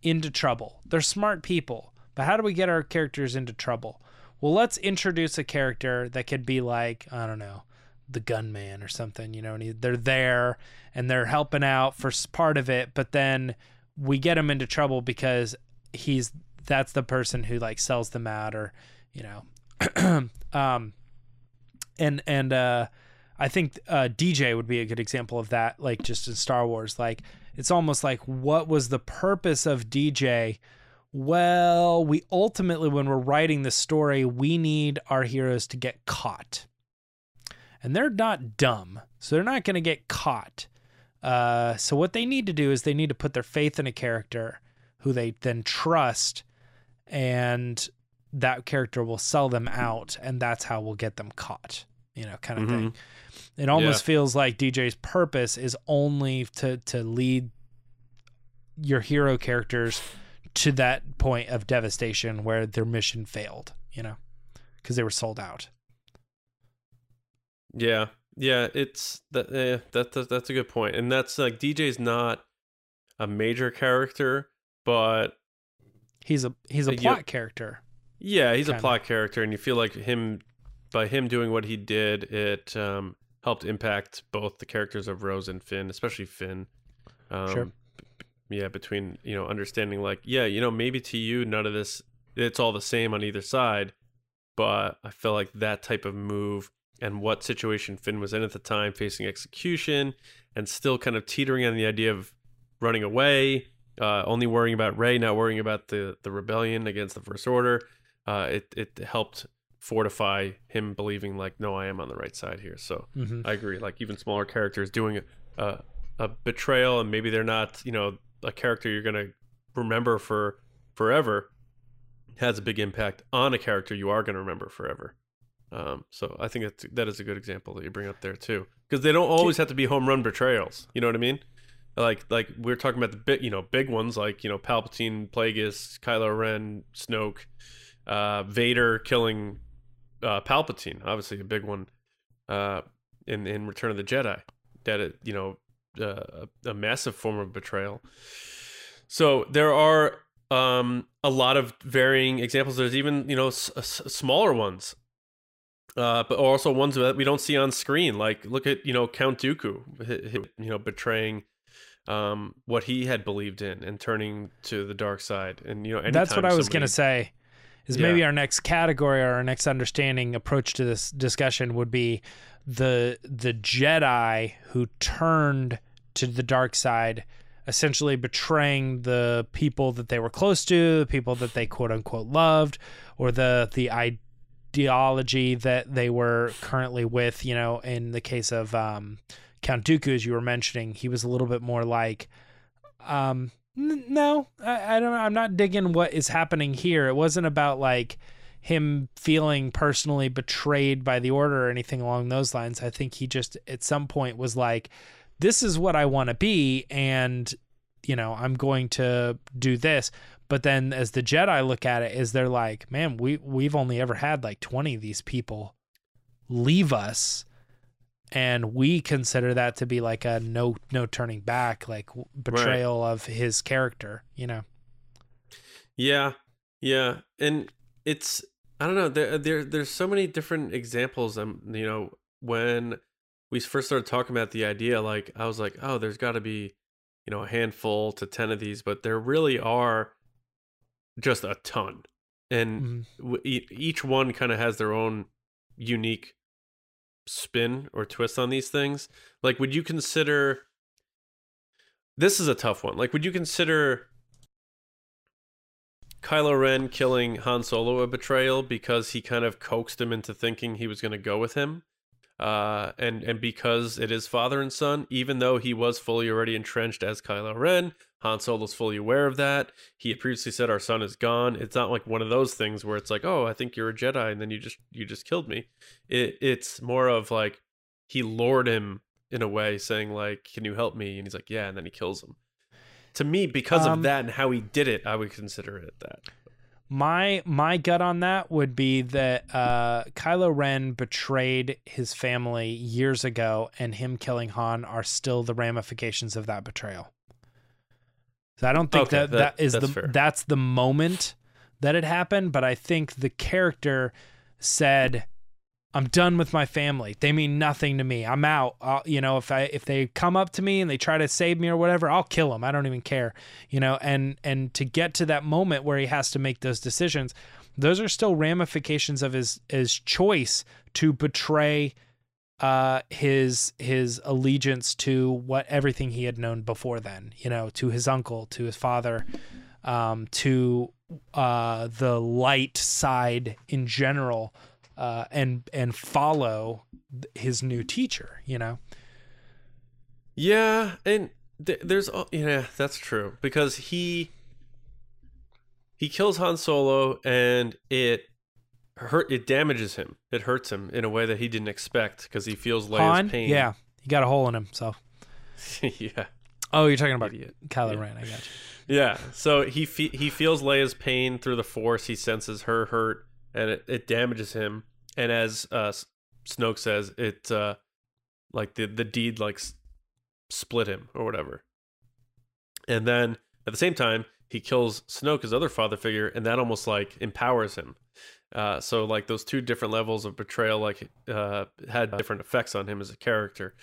Speaker 2: into trouble. They're smart people, but how do we get our characters into trouble? Well, let's introduce a character that could be like, I don't know, the gunman or something, you know, and he, they're there and they're helping out for part of it, but then we get him into trouble because he's that's the person who like sells them out or, you know, um and and uh I think uh, DJ would be a good example of that, like just in Star Wars. Like, it's almost like, what was the purpose of DJ? Well, we ultimately, when we're writing the story, we need our heroes to get caught. And they're not dumb, so they're not going to get caught. Uh, so, what they need to do is they need to put their faith in a character who they then trust, and that character will sell them out, and that's how we'll get them caught, you know, kind of thing. It almost feels like DJ's purpose is only to to lead your hero characters to that point of devastation where their mission failed, you know, because they were sold out.
Speaker 1: Yeah, yeah, it's that. Yeah, that, that that's a good point, and that's like DJ's not a major character, but
Speaker 2: He's a he's a
Speaker 1: Uh, you-
Speaker 2: plot character.
Speaker 1: yeah, he's a
Speaker 2: Kinda.
Speaker 1: plot character, and you feel like him by him doing what he did, it um, helped impact both the characters of Rose and Finn, especially Finn. Um,
Speaker 2: Sure.
Speaker 1: b- Yeah, between you know understanding like yeah, you know maybe to you none of this it's all the same on either side, but I feel like that type of move and what situation Finn was in at the time, facing execution, and still kind of teetering on the idea of running away, uh, only worrying about Rey, not worrying about the the rebellion against the First Order. Uh, it it helped fortify him believing like, no, I am on the right side here. So
Speaker 2: hmm
Speaker 1: I agree. Like even smaller characters doing a a betrayal, and maybe they're not, you know, a character you're gonna remember for forever, has a big impact on a character you are gonna remember forever. Um, so I think that's, that is a good example that you bring up there too, because they don't always have to be home run betrayals. You know what I mean? Like like we're talking about the big, you know, big ones like you know Palpatine, Plagueis, Kylo Ren, Snoke, uh, Vader killing uh, Palpatine. Obviously a big one uh, in in Return of the Jedi. That it, you know, uh, a, massive form of betrayal. So there are um, a lot of varying examples. There's even you know s- s- smaller ones, uh, but also ones that we don't see on screen. Like look at you know Count Dooku, you know betraying um, what he had believed in and turning to the dark side. And you know
Speaker 2: That's what I was
Speaker 1: somebody-
Speaker 2: gonna say. Is
Speaker 1: Yeah.
Speaker 2: maybe our next category or our next understanding approach to this discussion would be the the Jedi who turned to the dark side, essentially betraying the people that they were close to, the people that they quote unquote loved, or the the ideology that they were currently with. You know, in the case of um, Count Dooku, as you were mentioning, he was a little bit more like, um, no, I, I don't. I'm not digging what is happening here. It wasn't about like him feeling personally betrayed by the order or anything along those lines. I think he just at some point was like, "This is what I want to be," and you know, I'm going to do this. But then, as the Jedi look at it, is they're like, "Man, we we've only ever had like 20 of these people leave us." And we consider that to be like a no no turning back like betrayal right. of his character you know
Speaker 1: yeah yeah and it's i don't know there, there there's so many different examples um you know when we first started talking about the idea like i was like oh there's got to be you know a handful to 10 of these but there really are just a ton and mm-hmm. each one kind of has their own unique spin or twist on these things. Like, would you consider this is a tough one? Like, would you consider Kylo Ren killing Han Solo a betrayal because he kind of coaxed him into thinking he was going to go with him? Uh, and and because it is father and son, even though he was fully already entrenched as Kylo Ren, Han Solo's fully aware of that. He had previously said our son is gone. It's not like one of those things where it's like, oh, I think you're a Jedi, and then you just you just killed me. It it's more of like he lured him in a way, saying like, "Can you help me?" And he's like, "Yeah," and then he kills him. To me, because um, of that and how he did it, I would consider it that.
Speaker 2: My my gut on that would be that uh, Kylo Ren betrayed his family years ago, and him killing Han are still the ramifications of that betrayal. So I don't think okay, that, that, that is that's the fair. that's the moment that it happened, but I think the character said, "I'm done with my family. They mean nothing to me. I'm out. I'll, you know, if I if they come up to me and they try to save me or whatever, I'll kill them. I don't even care. You know, and and to get to that moment where he has to make those decisions, those are still ramifications of his his choice to betray uh, his his allegiance to what everything he had known before then. You know, to his uncle, to his father, um, to uh, the light side in general, uh, and and follow his new teacher. You know.
Speaker 1: Yeah, and th- there's yeah, that's true because he he kills Han Solo and it hurt it damages him. It hurts him in a way that he didn't expect because he feels Leia's pain.
Speaker 2: Yeah, he got a hole in him. So
Speaker 1: yeah.
Speaker 2: Oh, you're talking about Idiot. Kylo yeah. Ren. I got
Speaker 1: you. Yeah. So he fe- he feels Leia's pain through the Force. He senses her hurt, and it, it damages him. And as uh, Snoke says, it uh, like the the deed like s- split him or whatever. And then at the same time, he kills Snoke, his other father figure, and that almost like empowers him. Uh, so like those two different levels of betrayal like uh, had different effects on him as a character.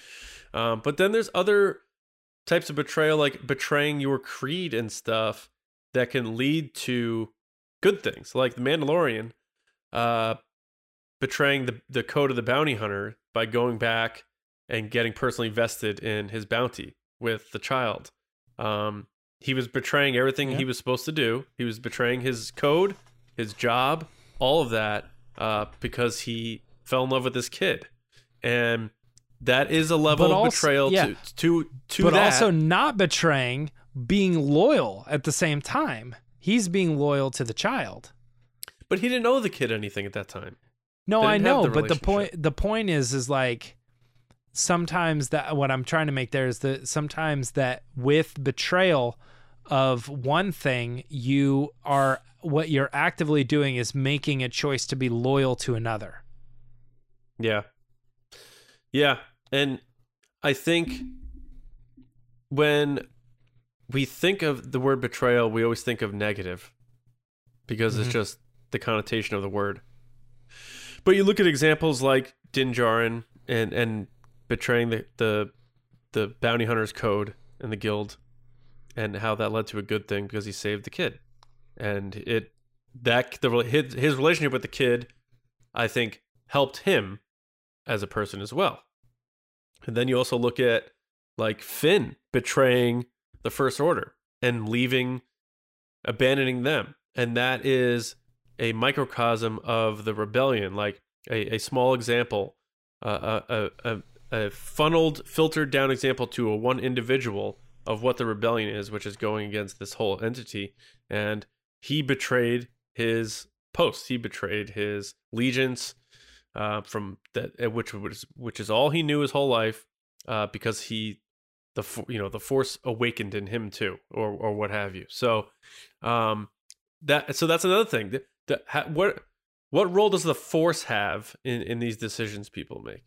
Speaker 1: Um, but then there's other types of betrayal like betraying your creed and stuff that can lead to good things, like the Mandalorian uh, betraying the the code of the bounty hunter by going back and getting personally vested in his bounty with the child. Um, he was betraying everything yeah. he was supposed to do. He was betraying his code, his job, all of that uh, because he fell in love with this kid, and that is a level of betrayal yeah. to to to
Speaker 2: but
Speaker 1: that.
Speaker 2: also not betraying, being loyal at the same time. He's being loyal to the child,
Speaker 1: but he didn't know the kid anything at that time.
Speaker 2: No, I know, the but the point the point is is like sometimes that what I'm trying to make there is that sometimes that with betrayal of one thing you are what you're actively doing is making a choice to be loyal to another.
Speaker 1: Yeah. Yeah. And I think when we think of the word betrayal, we always think of negative because mm-hmm. it's just the connotation of the word. But you look at examples like Din Djarin and and betraying the the, the bounty hunter's code and the guild and how that led to a good thing because he saved the kid and it that the his, his relationship with the kid, I think, helped him as a person as well. And then you also look at like Finn betraying the First Order and leaving, abandoning them, and that is a microcosm of the rebellion, like a, a small example, uh, a, a, a funneled, filtered down example to a one individual of what the rebellion is, which is going against this whole entity. And he betrayed his post. He betrayed his allegiance uh, from that, uh, which was which is all he knew his whole life, uh, because he, the you know the force awakened in him too, or or what have you. So, um, that so that's another thing. The, the, ha, what what role does the force have in in these decisions people make?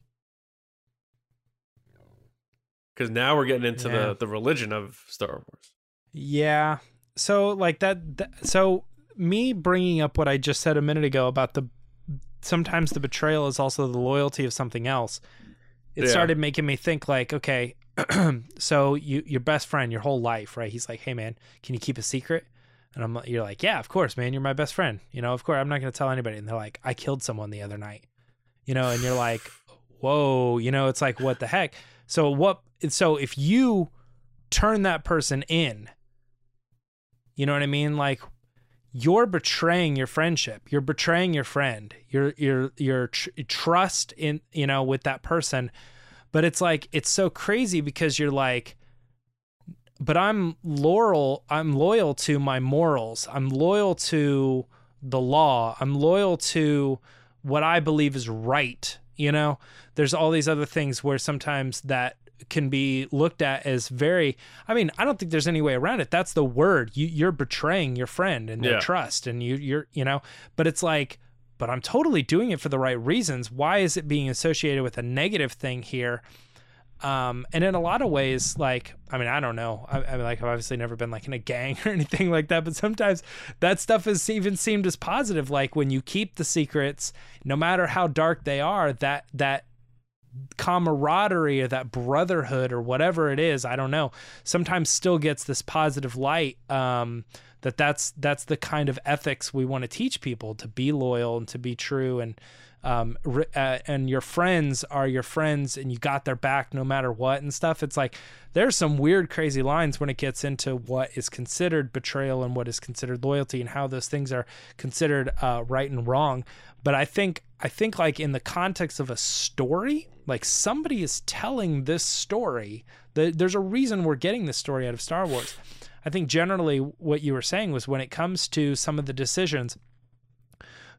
Speaker 1: Because now we're getting into
Speaker 2: Yeah.
Speaker 1: the the religion of Star Wars.
Speaker 2: Yeah. So like that, th- so me bringing up what I just said a minute ago about the sometimes the betrayal is also the loyalty of something else. It
Speaker 1: Yeah.
Speaker 2: started making me think like, okay, so you your best friend your whole life, right? He's like, "Hey man, can you keep a secret?" And I'm you're like, "Yeah, of course, man. You're my best friend. You know, of course, I'm not going to tell anybody." And they're like, "I killed someone the other night." You know, and you're like, "Whoa, you know, it's like what the heck?" So what so if you turn that person in, you know what I mean? Like you're betraying your friendship. You're betraying your friend. Your your your tr- trust in you know with that person. But it's like it's so crazy because you're like but I'm loyal I'm loyal to my morals. I'm loyal to the law. I'm loyal to what I believe is right, you know? There's all these other things where sometimes that can be looked at as very I mean, I don't think there's any way around it. That's the word. You you're betraying your friend and their
Speaker 1: Yeah.
Speaker 2: trust and you you're you know, but it's like but I'm totally doing it for the right reasons. Why is it being associated with a negative thing here? Um, and in a lot of ways, like, I mean, I don't know. I, I mean, like, I've obviously never been like in a gang or anything like that, but sometimes that stuff has even seemed as positive. Like when you keep the secrets, no matter how dark they are, that, that camaraderie or that brotherhood or whatever it is, I don't know, sometimes still gets this positive light. Um, that that's that's the kind of ethics we want to teach people to be loyal and to be true and um uh, and your friends are your friends and you got their back no matter what and stuff it's like there's some weird crazy lines when it gets into what is considered betrayal and what is considered loyalty and how those things are considered uh, right and wrong. But i think i think like in the context of a story like somebody is telling this story the, there's a reason we're getting this story out of star wars. I think generally what you were saying was when it comes to some of the decisions,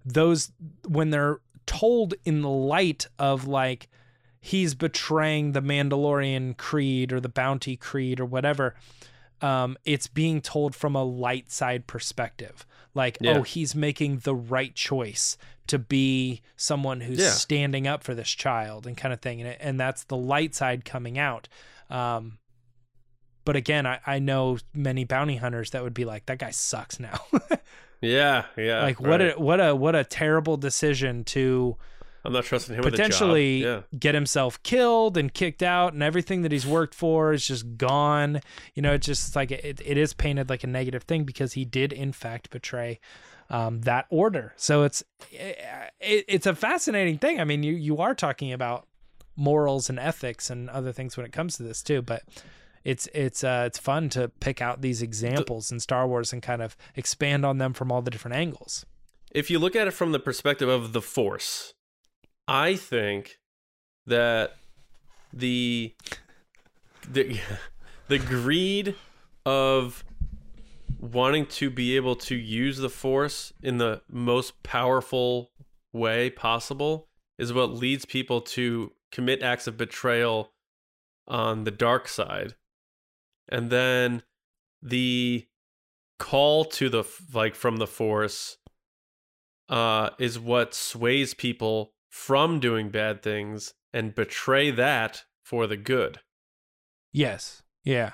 Speaker 2: those when they're told in the light of like he's betraying the Mandalorian creed or the bounty creed or whatever, um, it's being told from a light side perspective. Like,
Speaker 1: Yeah.
Speaker 2: oh, he's making the right choice to be someone who's
Speaker 1: Yeah.
Speaker 2: standing up for this child and kind of thing. And, it, and that's the light side coming out. Um, but again, I, I know many bounty hunters that would be like, that guy sucks now.
Speaker 1: Yeah, yeah.
Speaker 2: like what
Speaker 1: right.
Speaker 2: a what a what a terrible decision to
Speaker 1: I'm not trusting him with job.
Speaker 2: potentially
Speaker 1: Yeah.
Speaker 2: get himself killed and kicked out and everything that he's worked for is just gone. You know, it's just like it, it is painted like a negative thing because he did in fact betray um, that order. So it's it, it's a fascinating thing. I mean, you you are talking about morals and ethics and other things when it comes to this too, but it's it's uh it's fun to pick out these examples in Star Wars and kind of expand on them from all the different angles.
Speaker 1: if you look at it from the perspective of the force i think that the the the greed of wanting to be able to use the force in the most powerful way possible is what leads people to commit acts of betrayal on the dark side and then the call to the like from the force uh is what sways people from doing bad things and betray that for the good
Speaker 2: Yes. Yeah.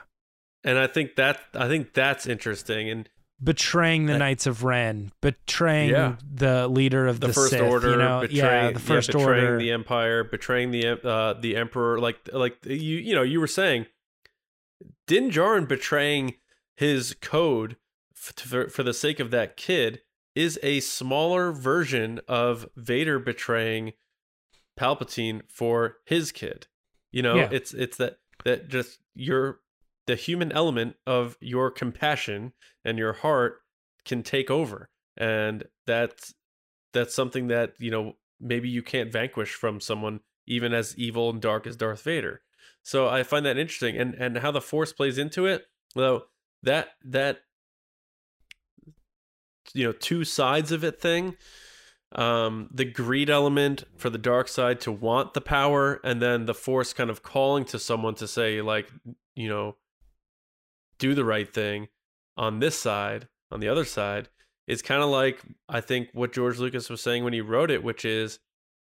Speaker 1: and i think that i think that's interesting and
Speaker 2: betraying the
Speaker 1: Uh,
Speaker 2: Knights of Ren, betraying
Speaker 1: Yeah.
Speaker 2: the leader of
Speaker 1: the,
Speaker 2: the,
Speaker 1: first
Speaker 2: Sith,
Speaker 1: order
Speaker 2: you know?
Speaker 1: betraying
Speaker 2: yeah, the first
Speaker 1: betraying
Speaker 2: order.
Speaker 1: the empire betraying the uh the emperor like like you you know you were saying din Djarin betraying his code f- for, for the sake of that kid is a smaller version of Vader betraying Palpatine for his kid. You know,
Speaker 2: Yeah.
Speaker 1: it's it's that that just your the human element of your compassion and your heart can take over, and that's that's something that you know maybe you can't vanquish from someone even as evil and dark as Darth Vader. So I find that interesting, and and how the Force plays into it. Though that that you know two sides of it thing um the greed element for the dark side to want the power and then the force kind of calling to someone to say like you know do the right thing on this side on the other side is kind of like i think what george lucas was saying when he wrote it which is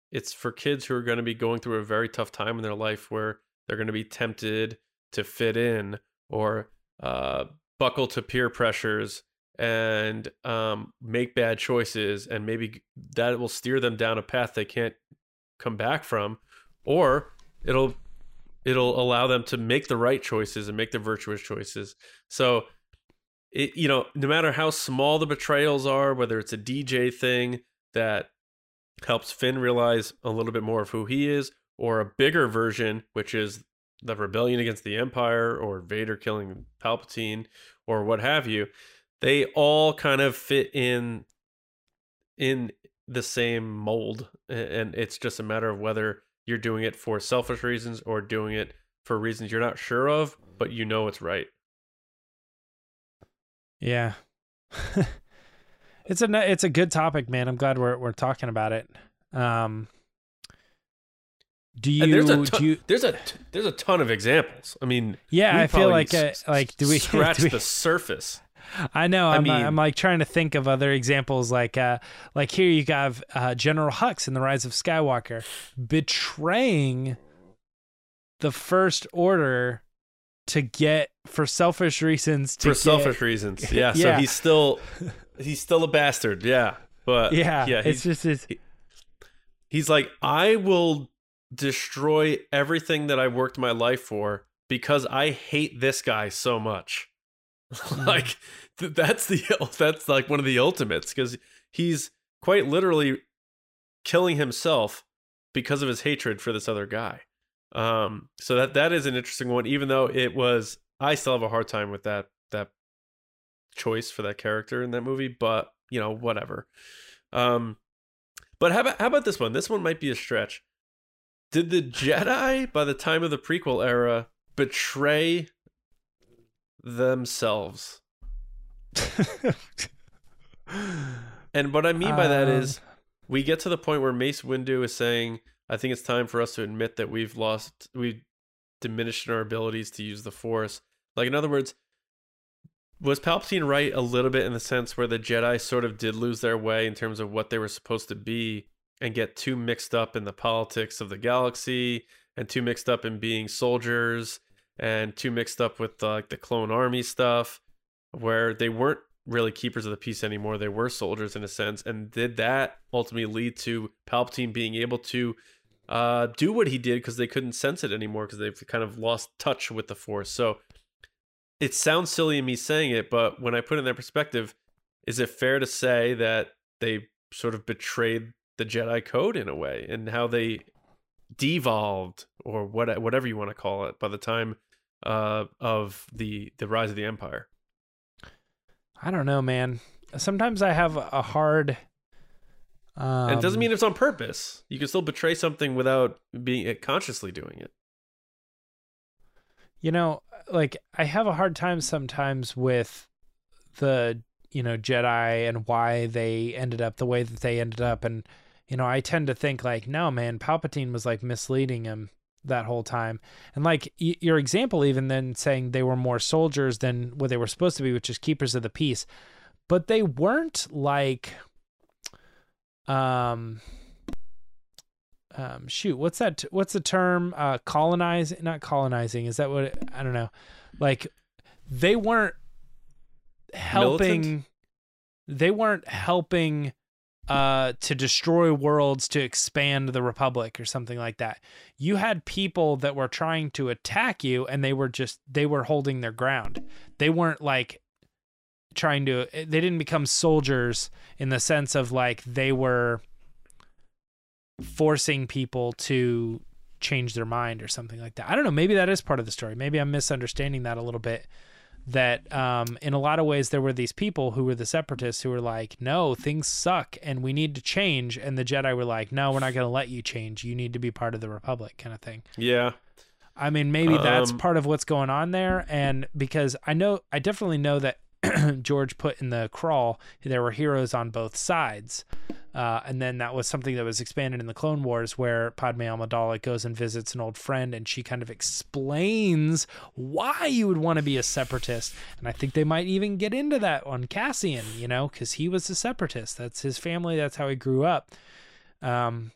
Speaker 1: it's for kids who are going to be going through a very tough time in their life where they're going to be tempted to fit in or uh, buckle to peer pressures and um, make bad choices, and maybe that will steer them down a path they can't come back from, or it'll it'll allow them to make the right choices and make the virtuous choices. So, it you know, no matter how small the betrayals are, whether it's a DJ thing that helps Finn realize a little bit more of who he is, or a bigger version, which is the rebellion against the Empire, or Vader killing Palpatine, or what have you they all kind of fit in in the same mold. And it's just a matter of whether you're doing it for selfish reasons or doing it for reasons you're not sure of but you know it's right.
Speaker 2: Yeah. It's a it's a good topic man. I'm glad we're we're talking about it. Um do you
Speaker 1: and there's a
Speaker 2: do you
Speaker 1: there's a there's a ton of examples i mean
Speaker 2: yeah i feel like uh, like do we
Speaker 1: scratch
Speaker 2: do we,
Speaker 1: the surface
Speaker 2: I know. I'm,
Speaker 1: mean-
Speaker 2: I'm like trying to think of other examples. Like, uh, like here you have uh, General Hux in the Rise of Skywalker betraying the First Order to get for selfish reasons. To
Speaker 1: for
Speaker 2: get-
Speaker 1: selfish reasons yeah, so
Speaker 2: Yeah.
Speaker 1: he's still he's still a bastard yeah but
Speaker 2: Yeah,
Speaker 1: yeah
Speaker 2: it's just it's,
Speaker 1: he's like i will destroy everything that i worked my life for because i hate this guy so much. Like th- that's the that's like one of the ultimates because he's quite literally killing himself because of his hatred for this other guy. Um so that that is an interesting one even though it was i still have a hard time with that that choice for that character in that movie but you know whatever. Um but how about how about this one? This one might be a stretch did the jedi by the time of the prequel era betray themselves? And what i mean by that
Speaker 2: Um,
Speaker 1: is we get to the point where mace windu is saying i think it's time for us to admit that we've lost we've diminished our abilities to use the force. Like in other words was palpatine right a little bit in the sense where the jedi sort of did lose their way in terms of what they were supposed to be and get too mixed up in the politics of the galaxy and too mixed up in being soldiers and too mixed up with uh, like the clone army stuff where they weren't really keepers of the peace anymore. They were soldiers in a sense and did that ultimately lead to palpatine being able to uh, do what he did because they couldn't sense it anymore because they've kind of lost touch with the force. So it sounds silly in me saying it but when i put in that perspective is it fair to say that they sort of betrayed the jedi code in a way and how they devolved or what whatever you want to call it by the time uh, of the the rise of the empire
Speaker 2: I don't know, man. Sometimes I have a hard. Um,
Speaker 1: and it doesn't mean it's on purpose you can still betray something without being uh, consciously doing it
Speaker 2: you know like i have a hard time sometimes with the you know jedi and why they ended up the way that they ended up and you know i tend to think like no man palpatine was like misleading him that whole time. And like y- your example even then saying they were more soldiers than what they were supposed to be which is keepers of the peace. But they weren't like um um shoot what's that what's the term? Uh colonize not colonizing is that what it, i don't know. Like they weren't helping
Speaker 1: Militant?
Speaker 2: they weren't helping uh to destroy worlds to expand the republic or something like that you had people that were trying to attack you and they were just they were holding their ground they weren't like trying to they didn't become soldiers in the sense of like they were forcing people to change their mind or something like that. I don't know, maybe that is part of the story. Maybe I'm misunderstanding that a little bit that um in a lot of ways there were these people who were the separatists who were like, "No, things suck and we need to change." And the Jedi were like, "No, we're not going to let you change. You need to be part of the republic," kind of thing.
Speaker 1: yeah
Speaker 2: I mean, maybe that's
Speaker 1: Um,
Speaker 2: part of what's going on there. And because I know, I definitely know that George put in the crawl, there were heroes on both sides. Uh, and then that was something that was expanded in the Clone Wars, where Padme Amidala goes and visits an old friend, and she kind of explains why you would want to be a separatist. And I think they might even get into that on Cassian, you know, because he was a separatist. That's his family. That's how he grew up. Um,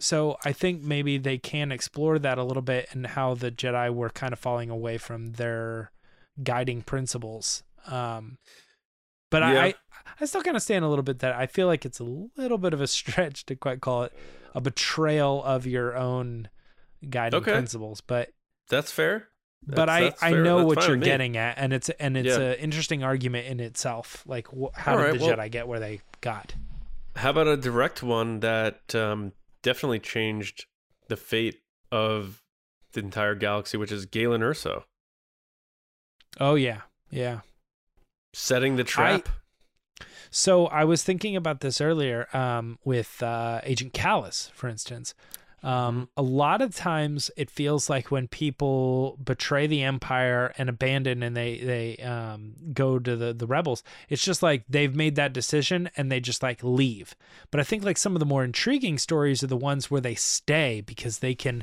Speaker 2: so I think maybe they can explore that a little bit and how the Jedi were kind of falling away from their guiding principles. Um, but
Speaker 1: Yeah.
Speaker 2: I, I still kind of stand a little bit that I feel like it's a little bit of a stretch to quite call it a betrayal of your own guiding
Speaker 1: Okay.
Speaker 2: principles. But
Speaker 1: That's fair.
Speaker 2: but I, I know
Speaker 1: That's
Speaker 2: what you're getting at, and it's and it's
Speaker 1: Yeah.
Speaker 2: an interesting argument in itself. Like, wh- how
Speaker 1: All
Speaker 2: did
Speaker 1: right,
Speaker 2: the
Speaker 1: well-
Speaker 2: Jedi get where they got?
Speaker 1: How about a direct one that um, definitely changed the fate of the entire galaxy, which is Galen Erso
Speaker 2: Oh yeah, yeah.
Speaker 1: Setting the trap.
Speaker 2: So I was thinking about this earlier um, with uh, Agent Kallus, for instance. Um, a lot of times it feels like when people betray the Empire and abandon and they they um, go to the the rebels, it's just like they've made that decision and they just like leave. But I think like some of the more intriguing stories are the ones where they stay because they can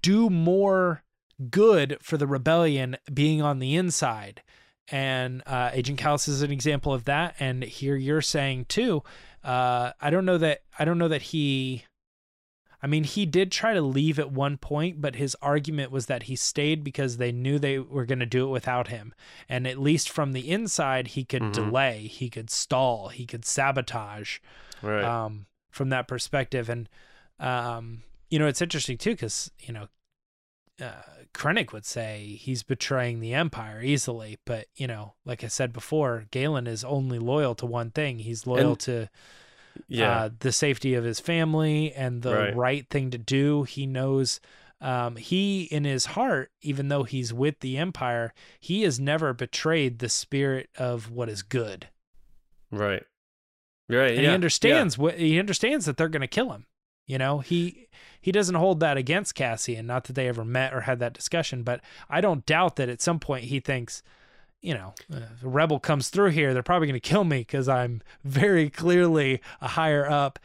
Speaker 2: do more good for the rebellion being on the inside and uh, Agent Kallus is an example of that. And here you're saying too. Uh, I don't know that I don't know that he. I mean, he did try to leave at one point, but his argument was that he stayed because they knew they were going to do it without him. And at least from the inside, he could
Speaker 1: Mhm.
Speaker 2: delay, he could stall, he could sabotage
Speaker 1: right.
Speaker 2: um, from that perspective. And, um, you know, it's interesting too, because, you know, uh, Krennic would say he's betraying the Empire easily. But, you know, like I said before, Galen is only loyal to one thing. He's loyal
Speaker 1: And-
Speaker 2: to
Speaker 1: yeah.
Speaker 2: uh, the safety of his family and the
Speaker 1: Right.
Speaker 2: right thing to do. He knows um, he, in his heart, even though he's with the Empire, he has never betrayed the spirit of what is good.
Speaker 1: right. Right.
Speaker 2: and
Speaker 1: yeah.
Speaker 2: he understands what he understands that they're going to kill him. You know, he he doesn't hold that against Cassian. Not that they ever met or had that discussion, but I don't doubt that at some point he thinks, you know, uh, if a rebel comes through here, they're probably going to kill me because I'm very clearly a higher up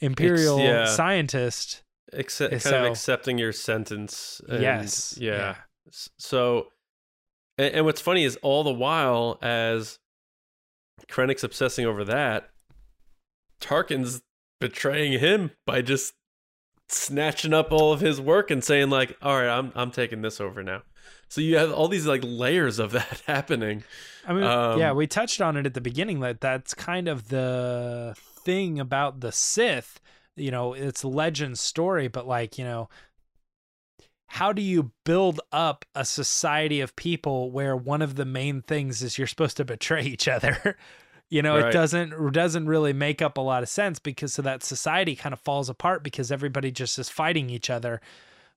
Speaker 2: imperial
Speaker 1: yeah.
Speaker 2: scientist.
Speaker 1: Accept, kind
Speaker 2: So-
Speaker 1: of accepting your sentence. and-
Speaker 2: Yes,
Speaker 1: Yeah.
Speaker 2: yeah.
Speaker 1: So, and, and what's funny is all the while as Krennic's obsessing over that, Tarkin's betraying him by just snatching up all of his work and saying like, "All right, I'm I'm taking this over now." So you have all these like layers of that happening.
Speaker 2: I mean,
Speaker 1: Um,
Speaker 2: yeah, we touched on it at the beginning that that's kind of the thing about the Sith. You know, it's legend story, but like, you know, how do you build up a society of people where one of the main things is you're supposed to betray each other? you know, it doesn't doesn't really make up a lot of sense because so that society kind of falls apart because everybody just is fighting each other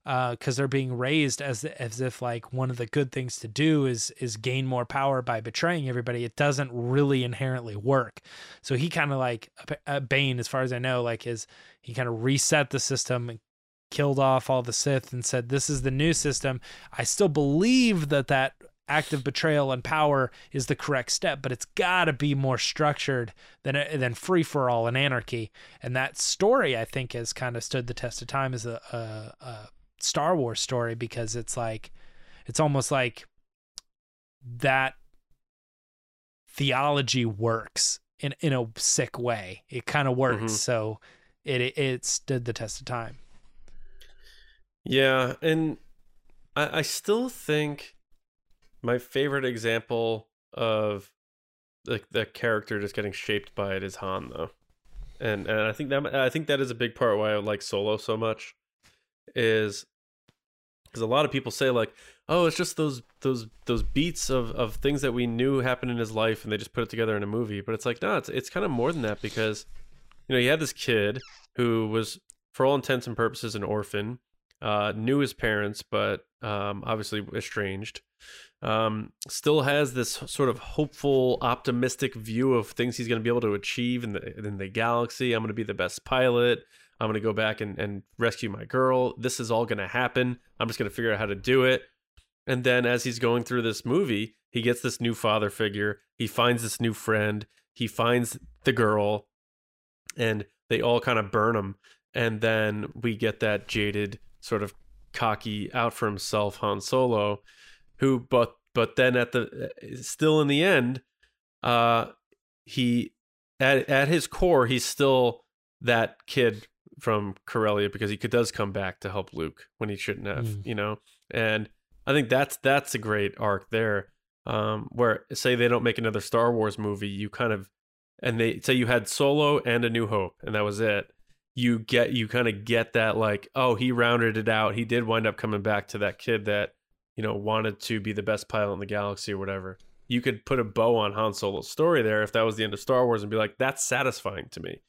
Speaker 2: because they're being raised as as if like one of the good things to do is is gain more power by betraying everybody. It doesn't really inherently work. So he kind of like uh, Bane, as far as I know, like his he kind of reset the system and killed off all the Sith and said, "This is the new system." I still believe that that act of betrayal and power is the correct step, but it's got to be more structured than than free for all and anarchy. And that story, I think, has kind of stood the test of time as a, a, a Star Wars story because it's like it's almost like that theology works in in a sick way. It kind of works,
Speaker 1: Mhm.
Speaker 2: so it, it it stood the test of time.
Speaker 1: Yeah, and I, I still think my favorite example of like the character just getting shaped by it is Han though, and and I think that I think that is a big part why I like Solo so much, is because a lot of people say like, oh, it's just those those those beats of of things that we knew happened in his life, and they just put it together in a movie. But it's like no, it's it's kind of more than that because you know you had this kid who was for all intents and purposes an orphan uh, knew his parents, but um, obviously estranged. Um, still has this sort of hopeful, optimistic view of things he's going to be able to achieve in the in the galaxy. I'm going to be the best pilot. I'm gonna go back and, and rescue my girl. This is all gonna happen. I'm just gonna figure out how to do it. And then as he's going through this movie, he gets this new father figure. He finds this new friend. He finds the girl, and they all kind of burn him. And then we get that jaded, sort of cocky, out for himself Han Solo, who but but then at the still in the end, uh, he at at his core he's still that kid from Corellia because he could, does come back to help Luke when he shouldn't have,
Speaker 2: Mm.
Speaker 1: you know. And I think that's that's a great arc there. Um, where say they don't make another Star Wars movie, you kind of and they say you had Solo and A New Hope, and that was it. You get you kind of get that like, oh, he rounded it out. He did wind up coming back to that kid that you know wanted to be the best pilot in the galaxy or whatever. You could put a bow on Han Solo's story there if that was the end of Star Wars and be like, that's satisfying to me.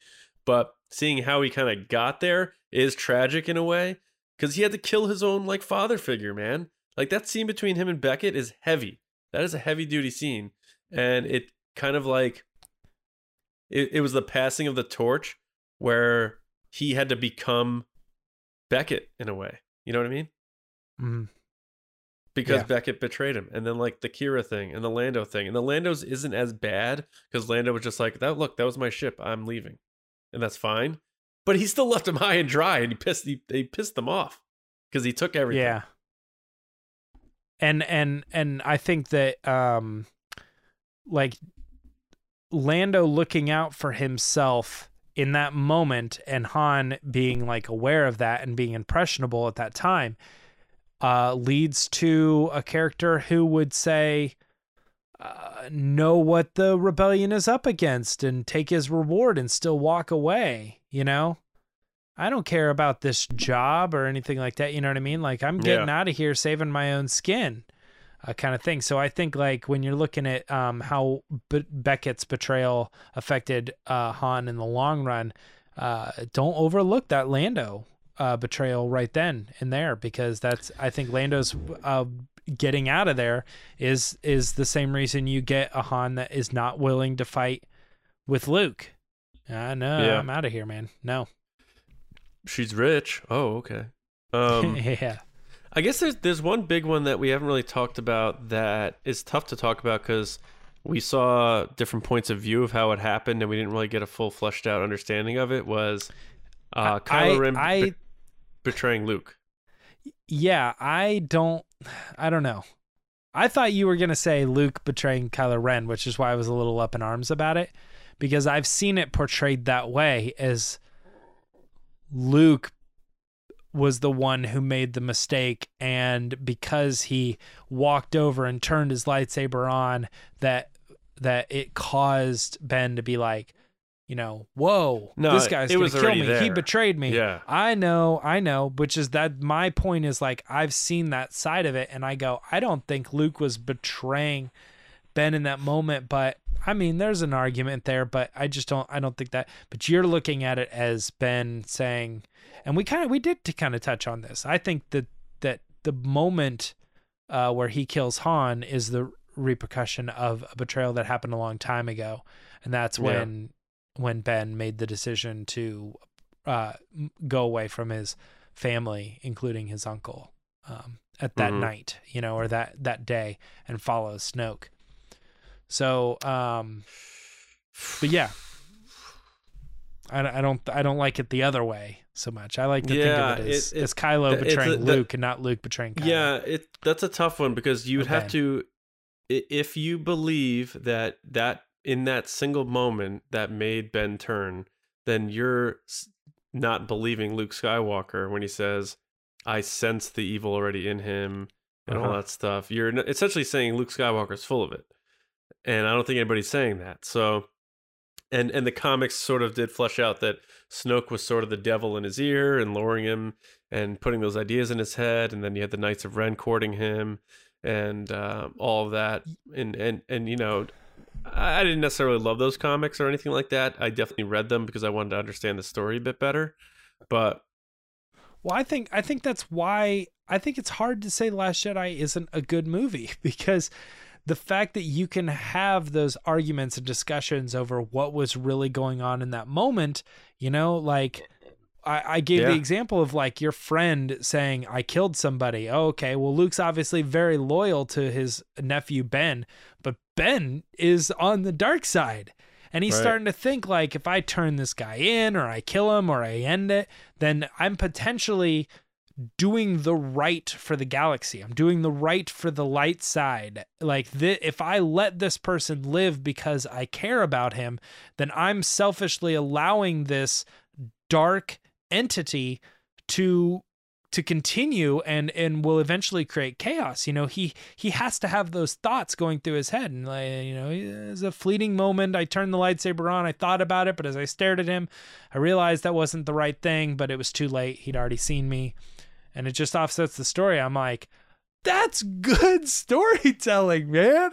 Speaker 1: But seeing how he kind of got there is tragic in a way because he had to kill his own like father figure, man. Like that scene between him and Beckett is heavy. That is a heavy duty scene, and it kind of like it, it was the passing of the torch where he had to become Beckett in a way. You know what I mean?
Speaker 2: Mhm.
Speaker 1: Because
Speaker 2: Yeah.
Speaker 1: Beckett betrayed him, and then like the Qi'ra thing and the Lando thing, and the Lando's isn't as bad because Lando was just like that. Look, that was my ship. I'm leaving, and that's fine. But he still left him high and dry, and he pissed he, he pissed them off because he took everything.
Speaker 2: Yeah. And and and I think that um like Lando looking out for himself in that moment and Han being like aware of that and being impressionable at that time uh leads to a character who would say uh, know what the rebellion is up against and take his reward and still walk away, you know? I don't care about this job or anything like that. You know what I mean? Like I'm getting out of here, saving my own skin, uh, kind of thing. So I think like when you're looking at um, how Be- Beckett's betrayal affected uh, Han in the long run, uh, don't overlook that Lando uh, betrayal right then and there because that's I think Lando's uh, getting out of there is is the same reason you get a Han that is not willing to fight with Luke. Uh, no,
Speaker 1: Yeah.
Speaker 2: I'm out of here, man. No.
Speaker 1: she's rich. Oh, okay. Um,
Speaker 2: yeah.
Speaker 1: I guess there's there's one big one that we haven't really talked about that is tough to talk about because we saw different points of view of how it happened and we didn't really get a full fleshed out understanding of it. Was uh, Kylo
Speaker 2: I-
Speaker 1: Ren
Speaker 2: I-
Speaker 1: be- betraying Luke?
Speaker 2: Yeah, I don't I don't know. I thought you were going to say Luke betraying Kylo Ren, which is why I was a little up in arms about it because I've seen it portrayed that way as Luke was the one who made the mistake and because he walked over and turned his lightsaber on that that it caused Ben to be like you know, whoa,
Speaker 1: No,
Speaker 2: this guy's gonna kill me. He betrayed me.
Speaker 1: Yeah.
Speaker 2: I know, I know, which is that my point is like I've seen that side of it and I go, I don't think Luke was betraying Ben in that moment, but I mean there's an argument there, but I just don't I don't think that but you're looking at it as Ben saying and we kind of we did to kind of touch on this. I think that that the moment uh where he kills Han is the repercussion of a betrayal that happened a long time ago. And that's
Speaker 1: Yeah.
Speaker 2: when when Ben made the decision to uh, go away from his family, including his uncle, um, at that
Speaker 1: Mhm.
Speaker 2: night, you know, or that that day, and follow Snoke. So, um, but yeah, I, I don't I don't like it the other way so much. I like to
Speaker 1: Yeah,
Speaker 2: think of it as,
Speaker 1: it- it-
Speaker 2: as Kylo
Speaker 1: a-
Speaker 2: betraying
Speaker 1: the-
Speaker 2: Luke and not Luke betraying Kylo.
Speaker 1: Yeah, it that's a tough one because you would have to if you believe that that in that single moment that made Ben turn, then you're not believing Luke Skywalker when he says, "I sense the evil already in him" and all
Speaker 2: Uh-huh.
Speaker 1: that stuff. You're essentially saying Luke Skywalker's full of it, and I don't think anybody's saying that. So, and and the comics sort of did flesh out that Snoke was sort of the devil in his ear and luring him and putting those ideas in his head, and then you had the Knights of Ren courting him, and uh, all of that, and and and you know, I I didn't necessarily love those comics or anything like that. I definitely read them because I wanted to understand the story a bit better, but
Speaker 2: Well, I think I think that's why I think it's hard to say Last Jedi isn't a good movie because the fact that you can have those arguments and discussions over what was really going on in that moment, you know, like I, I gave
Speaker 1: Yeah.
Speaker 2: the example of like your friend saying, I killed somebody. Oh, okay. Well, Luke's obviously very loyal to his nephew, Ben, but Ben is on the dark side. And he's
Speaker 1: Right.
Speaker 2: starting to think like if I turn this guy in or I kill him or I end it, then I'm potentially doing the right for the galaxy. I'm doing the right for the light side. Like th- if I let this person live because I care about him, then I'm selfishly allowing this dark entity to to continue and and will eventually create chaos. You know he he has to have those thoughts going through his head. And like you know it's a fleeting moment. I turned the lightsaber on. I thought about it but as i stared at him i realized that wasn't the right thing but it was too late. He'd already seen me and it just offsets the story i'm like that's good storytelling man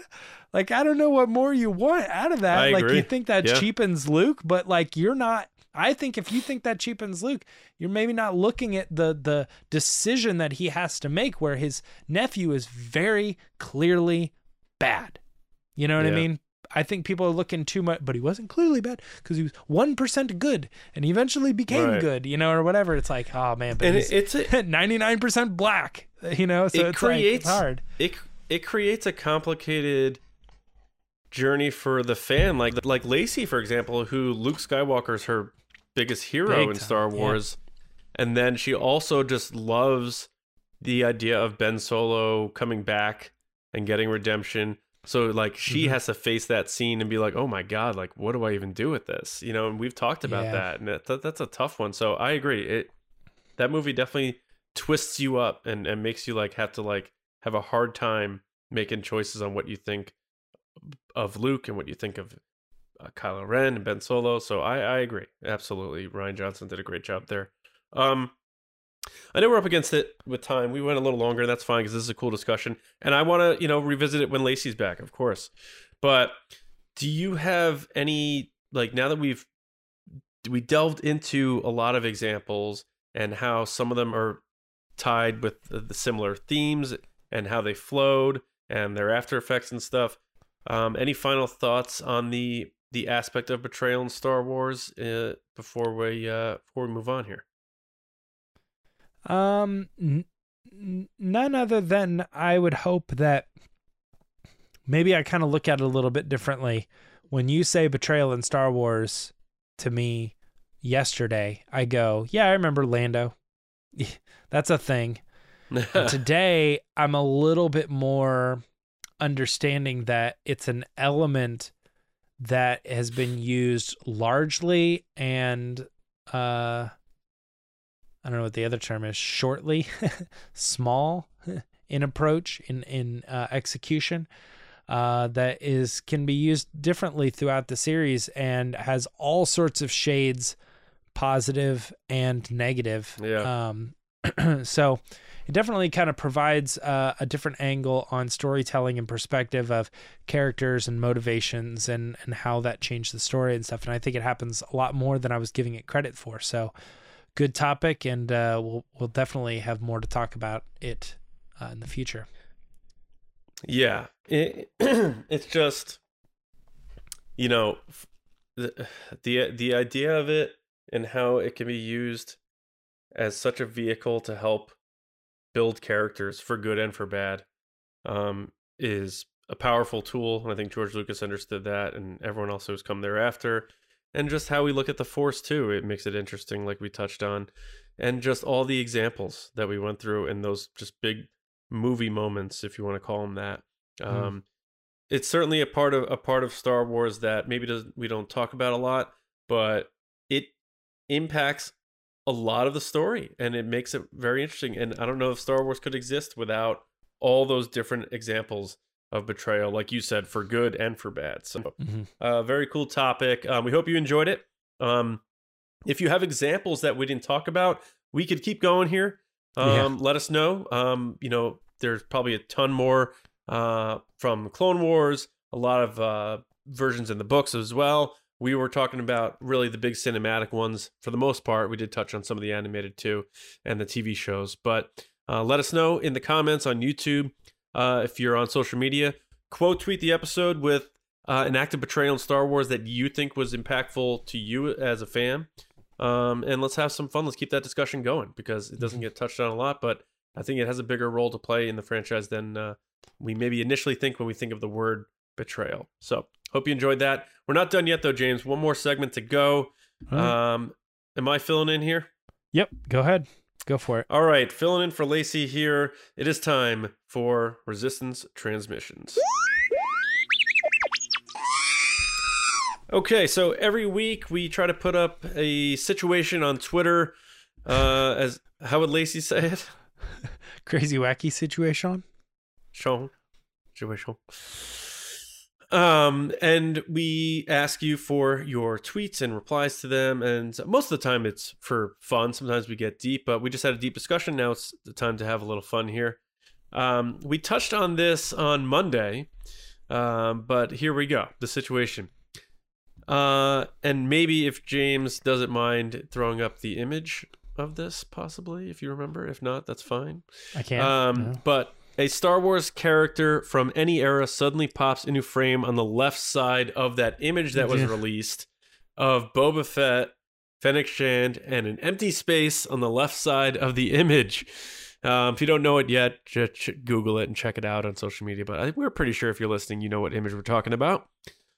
Speaker 2: like i don't know what more you want out of that
Speaker 1: I
Speaker 2: like
Speaker 1: agree.
Speaker 2: you think that
Speaker 1: Yeah.
Speaker 2: cheapens luke but like you're not I think if you think that cheapens Luke, you're maybe not looking at the the decision that he has to make where his nephew is very clearly bad. You know what I mean? I think people are looking too much, but he wasn't clearly bad because he was one percent good and he eventually became
Speaker 1: Right.
Speaker 2: good, you know, or whatever. It's like, oh man, but
Speaker 1: and it's
Speaker 2: ninety nine percent black, you know. So
Speaker 1: it
Speaker 2: it's like it's hard.
Speaker 1: It it creates a complicated journey for the fan, like like Lacey, for example, who Luke Skywalker's her biggest hero
Speaker 2: Big
Speaker 1: in Star
Speaker 2: yeah.
Speaker 1: Wars, and then she also just loves the idea of Ben Solo coming back and getting redemption. So like she
Speaker 2: Mhm.
Speaker 1: has to face that scene and be like, "Oh my god, like what do I even do with this?" You know, and we've talked about
Speaker 2: Yeah.
Speaker 1: that, and that, that's a tough one. So I agree. It that movie definitely twists you up and and makes you like have to like have a hard time making choices on what you think of Luke and what you think of uh, Kylo Ren and Ben Solo. So I I agree absolutely. Rian Johnson did a great job there. Um, I know we're up against it with time. We went a little longer. and That's fine because this is a cool discussion, and I want to you know revisit it when Lacey's back, of course. But do you have any like now that we've we delved into a lot of examples and how some of them are tied with the, similar themes and how they flowed and their after effects and stuff. Um, any final thoughts on the the aspect of betrayal in Star Wars uh, before we uh, before we move on here?
Speaker 2: Um, n- none other than I would hope that maybe I kind of look at it a little bit differently. When you say betrayal in Star Wars to me yesterday, I go, yeah, I remember Lando. That's a thing. Today, I'm a little bit more understanding that it's an element that has been used largely and uh I don't know what the other term is, shortly, small in approach in in uh, execution uh, that is can be used differently throughout the series and has all sorts of shades, positive and negative.
Speaker 1: Yeah.
Speaker 2: Um, so it definitely kind of provides uh, a different angle on storytelling and perspective of characters and motivations and and how that changed the story and stuff. And I think it happens a lot more than I was giving it credit for. So good topic, and uh, we'll we'll definitely have more to talk about it uh, in the future.
Speaker 1: Yeah, it, it's just you know the, the the idea of it and how it can be used as such a vehicle to help build characters for good and for bad um, is a powerful tool. And I think George Lucas understood that, and everyone else who's come thereafter. And just how we look at the Force too, it makes it interesting, like we touched on, and just all the examples that we went through in those just big movie moments, if you want to call them that.
Speaker 2: Mm.
Speaker 1: Um, it's certainly a part of a part of Star Wars that maybe does, we don't talk about a lot, but it impacts a lot of the story, and it makes it very interesting. And I don't know if Star Wars could exist without all those different examples of betrayal, like you said, for good and for bad. So, uh, very cool topic. Um, we hope you enjoyed it. Um, if you have examples that we didn't talk about, we could keep going here. Um,
Speaker 2: Yeah.
Speaker 1: Let us know. Um, you know, there's probably a ton more uh, from Clone Wars, a lot of uh, versions in the books as well. We were talking about really the big cinematic ones for the most part. We did touch on some of the animated too and the TV shows. But uh, let us know in the comments on YouTube uh, if you're on social media. Quote tweet the episode with uh, an act of betrayal in Star Wars that you think was impactful to you as a fan. Um, and let's have some fun. Let's keep that discussion going because it doesn't get touched on a lot, but I think it has a bigger role to play in the franchise than uh, we maybe initially think when we think of the word betrayal. So hope you enjoyed that. We're not done yet though, James. One more segment to go.
Speaker 2: Right.
Speaker 1: Um, am I filling in here?
Speaker 2: Yep. Go ahead. Go for it.
Speaker 1: All right, filling in for Lacey here. It is time for resistance transmissions. Okay, so every week we try to put up a situation on Twitter. Uh, as how would Lacey say it?
Speaker 2: Crazy wacky situation.
Speaker 1: Sean, situation. Um, and we ask you for your tweets and replies to them. And most of the time it's for fun. Sometimes we get deep, but we just had a deep discussion. Now it's the time to have a little fun here. Um, we touched on this on Monday, um, but here we go. The situation. Uh, and maybe if James doesn't mind throwing up the image of this, possibly, if you remember. If not, that's fine.
Speaker 2: I can't.
Speaker 1: Um,
Speaker 2: no.
Speaker 1: But a Star Wars character from any era suddenly pops into frame on the left side of that image that was released of Boba Fett, Fennec Shand, and an empty space on the left side of the image. Um, if you don't know it yet, just Google it and check it out on social media. But I we're pretty sure if you're listening, you know what image we're talking about.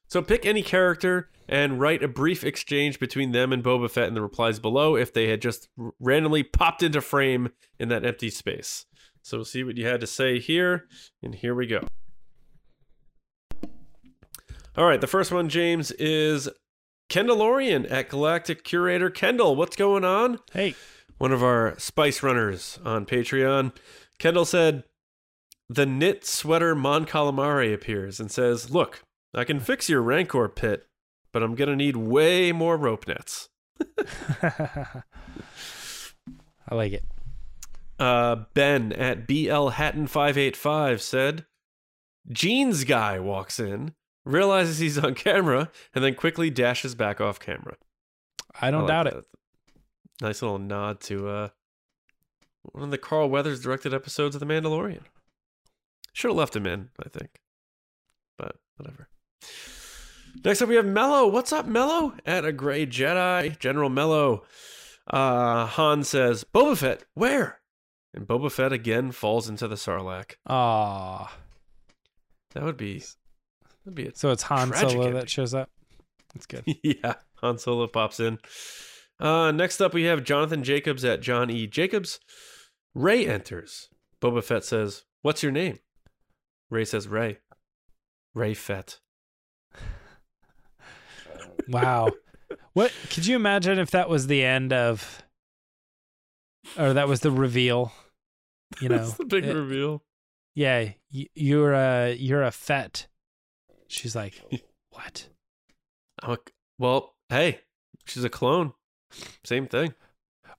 Speaker 1: So pick any character and write a brief exchange between them and Boba Fett in the replies below if they had just randomly popped into frame in that empty space. So we'll see what you had to say here, and here we go. All right, the first one, James, is Kendallorian at Galactic Curator Kendall. What's going on?
Speaker 2: hey,
Speaker 1: one of our spice runners on Patreon. Kendall said, The knit sweater Mon Calamari appears and says, Look, I can fix your Rancor pit, but I'm going to need way more rope nets.
Speaker 2: I like it.
Speaker 1: Uh, ben at BL Hatton585 said, Jeans guy walks in, realizes he's on camera, and then quickly dashes back off camera.
Speaker 2: I don't
Speaker 1: like
Speaker 2: doubt it.
Speaker 1: Nice little nod to uh, one of the Carl Weathers directed episodes of The Mandalorian. Should have left him in, I think. But whatever. Next up, we have Mello. What's up, Mello? At a gray Jedi, General Mello. Uh, Han says, Boba Fett, where? And Boba Fett again falls into the Sarlacc.
Speaker 2: Ah,
Speaker 1: That would be. That'd be
Speaker 2: So it's Han Solo
Speaker 1: ending.
Speaker 2: that shows up. That's good.
Speaker 1: yeah, Han Solo pops in. Uh, next up, we have Jonathan Jacobs at John E. Jacobs. Rey enters. Boba Fett says, What's your name? Rey says, Rey. Rey Fett.
Speaker 2: Wow. what could you imagine if that was the end of or that was the reveal? You know.
Speaker 1: That's the big
Speaker 2: it-
Speaker 1: reveal.
Speaker 2: yeah, you're a you're a Fett. She's like, "What?"
Speaker 1: I'm a- well, hey, she's a clone. Same thing.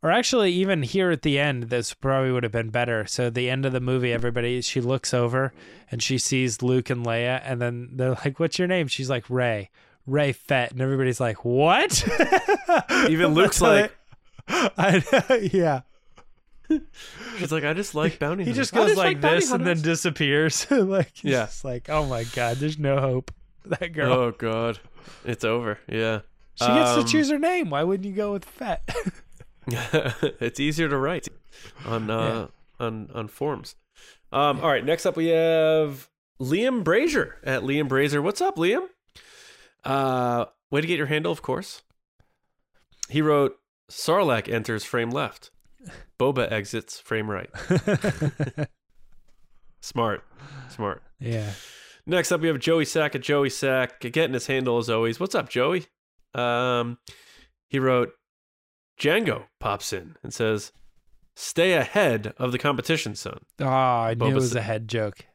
Speaker 2: Or actually, even here at the end, this probably would have been better. So the end of the movie, everybody she looks over and she sees Luke and Leia, and then they're like, "What's your name?" She's like, "Rey." Rey Fett, and everybody's like, "What?"
Speaker 1: Even Luke's like-
Speaker 2: I, "Yeah."
Speaker 1: She's like, I just like bounty
Speaker 2: He
Speaker 1: hunters.
Speaker 2: just goes like,
Speaker 1: bounty
Speaker 2: this and then disappears. like,
Speaker 1: Yeah.
Speaker 2: just like, "Oh my god, there's no hope." That girl.
Speaker 1: Oh, God. It's over. Yeah.
Speaker 2: she gets
Speaker 1: Um,
Speaker 2: to choose her name. Why wouldn't you go with Fett?
Speaker 1: it's easier to write on uh, on on forms. Um, All right, next up we have Liam Brazier at Liam Brazier. What's up, Liam? Uh, way to get your handle, of course. He wrote, "Sarlacc enters frame left, Boba exits frame right." Smart, smart.
Speaker 2: yeah.
Speaker 1: Next up, we have Joey Sack at Joey Sack, getting his handle as always. What's up, Joey? Um, he wrote, Jango pops in and says, "Stay ahead of the competition, son."
Speaker 2: Oh, I knew
Speaker 1: Boba
Speaker 2: it was
Speaker 1: Sa-
Speaker 2: a head joke.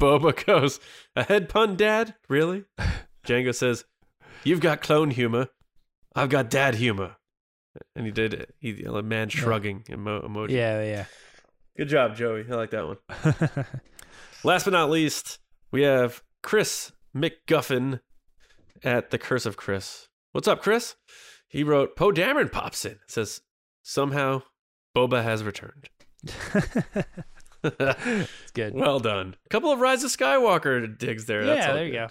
Speaker 1: Boba goes, "A head pun, Dad? Really?" Jango says, "You've got clone humor. I've got dad humor." And he did. He a man shrugging emo- emoji.
Speaker 2: Yeah, yeah.
Speaker 1: Good job, Joey. I like that one. Last but not least, we have Chris McGuffin at the Curse of Chris. What's up, Chris? He wrote Poe Dameron pops in. Says somehow Boba has returned.
Speaker 2: it's good.
Speaker 1: well done. A couple of Rise of Skywalker digs there. That's
Speaker 2: Yeah,
Speaker 1: all
Speaker 2: there you
Speaker 1: good.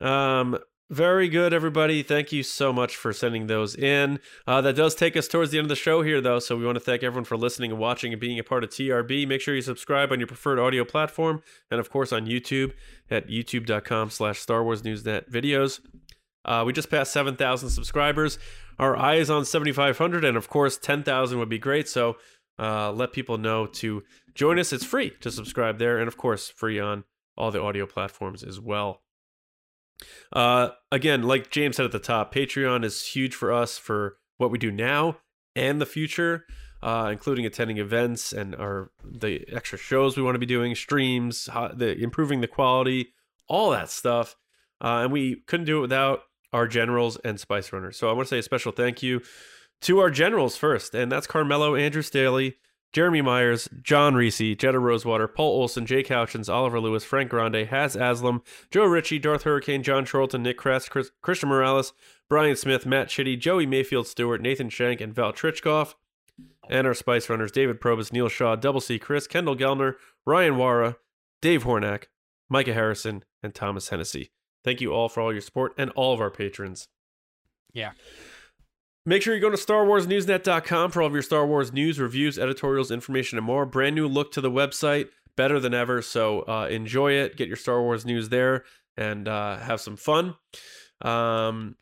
Speaker 1: Fun. Um, Very good, everybody. Thank you so much for sending those in. Uh, that does take us towards the end of the show here, though. So we want to thank everyone for listening and watching and being a part of TRB. Make sure you subscribe on your preferred audio platform and, of course, on YouTube at youtube.com slash Star Wars Newsnet videos. Uh, we just passed 7,000 subscribers. Our eye is on 7,500, and of course, 10,000 would be great. So uh, let people know to join us. It's free to subscribe there, and of course, free on all the audio platforms as well. Uh, again, like James said at the top, Patreon is huge for us for what we do now and the future, uh, including attending events and our the extra shows we want to be doing, streams, the improving the quality, all that stuff. Uh, and we couldn't do it without our generals and spice runners. So I want to say a special thank you to our generals first, and that's Carmelo, Andrew Staley, Jeremy Myers, John Reese, Jetta Rosewater, Paul Olson, Jake Houchins, Oliver Lewis, Frank Grande, Haz Aslam, Joe Ritchie, Darth Hurricane, John Charlton, Nick Kress, Chris, Christian Morales, Brian Smith, Matt Chitty, Joey Mayfield Stewart, Nathan Shank, and Val Trichkoff. And our Spice Runners, David Probus, Neil Shaw, Double C Chris, Kendall Gellner, Ryan Wara, Dave Hornack, Micah Harrison, and Thomas Hennessy. Thank you all for all your support and all of our patrons.
Speaker 2: Yeah.
Speaker 1: Make sure you go to StarWarsNewsNet.com for all of your Star Wars news, reviews, editorials, information, and more. Brand new look to the website, better than ever. So uh, enjoy it. Get your Star Wars news there and uh, have some fun. Um,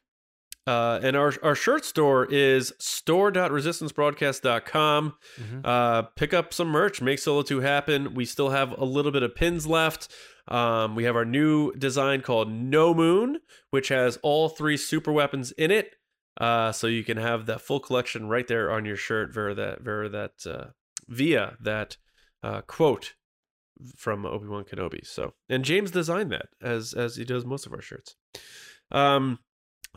Speaker 1: uh, and our, our shirt store is store.resistancebroadcast.com.
Speaker 2: Mm-hmm.
Speaker 1: Uh, pick up some merch. Make Solo 2 happen. We still have a little bit of pins left. Um, we have our new design called No Moon, which has all three super weapons in it. Uh, so you can have that full collection right there on your shirt via that via that uh, via that uh, quote from Obi Wan Kenobi. So and James designed that as as he does most of our shirts. Um,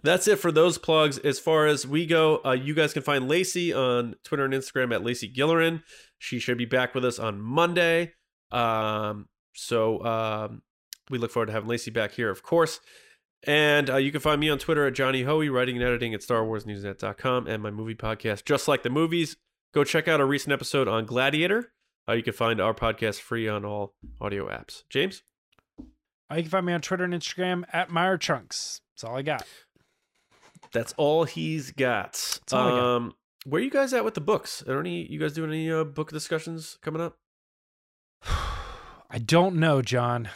Speaker 1: that's it for those plugs. As far as we go, uh, you guys can find Lacey on Twitter and Instagram at Lacey Gillerin. She should be back with us on Monday. Um, so um, we look forward to having Lacey back here, of course. And uh, you can find me on Twitter at Johnny Hoey, writing and editing at StarWarsNewsNet.com, and my movie podcast, Just Like the Movies. Go check out our recent episode on Gladiator. Uh, you can find our podcast free on all audio apps. James?
Speaker 2: Uh, you can find me on Twitter and Instagram at Meyer Trunks. That's all I got.
Speaker 1: That's all he's got.
Speaker 2: all I got.
Speaker 1: um, where are you guys at with the books? Are any you guys doing any uh, book discussions coming up?
Speaker 2: I don't know, John.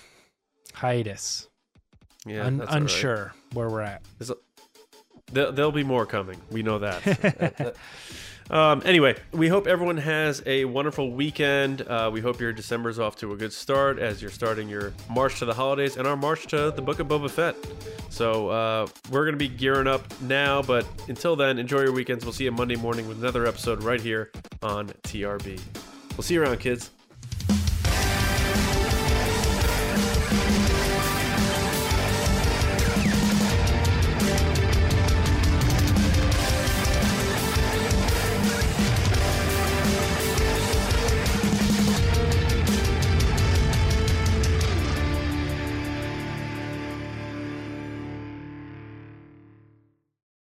Speaker 2: Hiatus.
Speaker 1: Yeah,
Speaker 2: Un-
Speaker 1: all right.
Speaker 2: unsure where we're at.
Speaker 1: There, there'll be more coming. We know that. um, anyway, we hope everyone has a wonderful weekend. Uh, we hope your December's off to a good start as you're starting your march to the holidays and our march to the Book of Boba Fett. So uh, we're going to be gearing up now, but until then, enjoy your weekends. We'll see you Monday morning with another episode right here on TRB. We'll see you around, kids.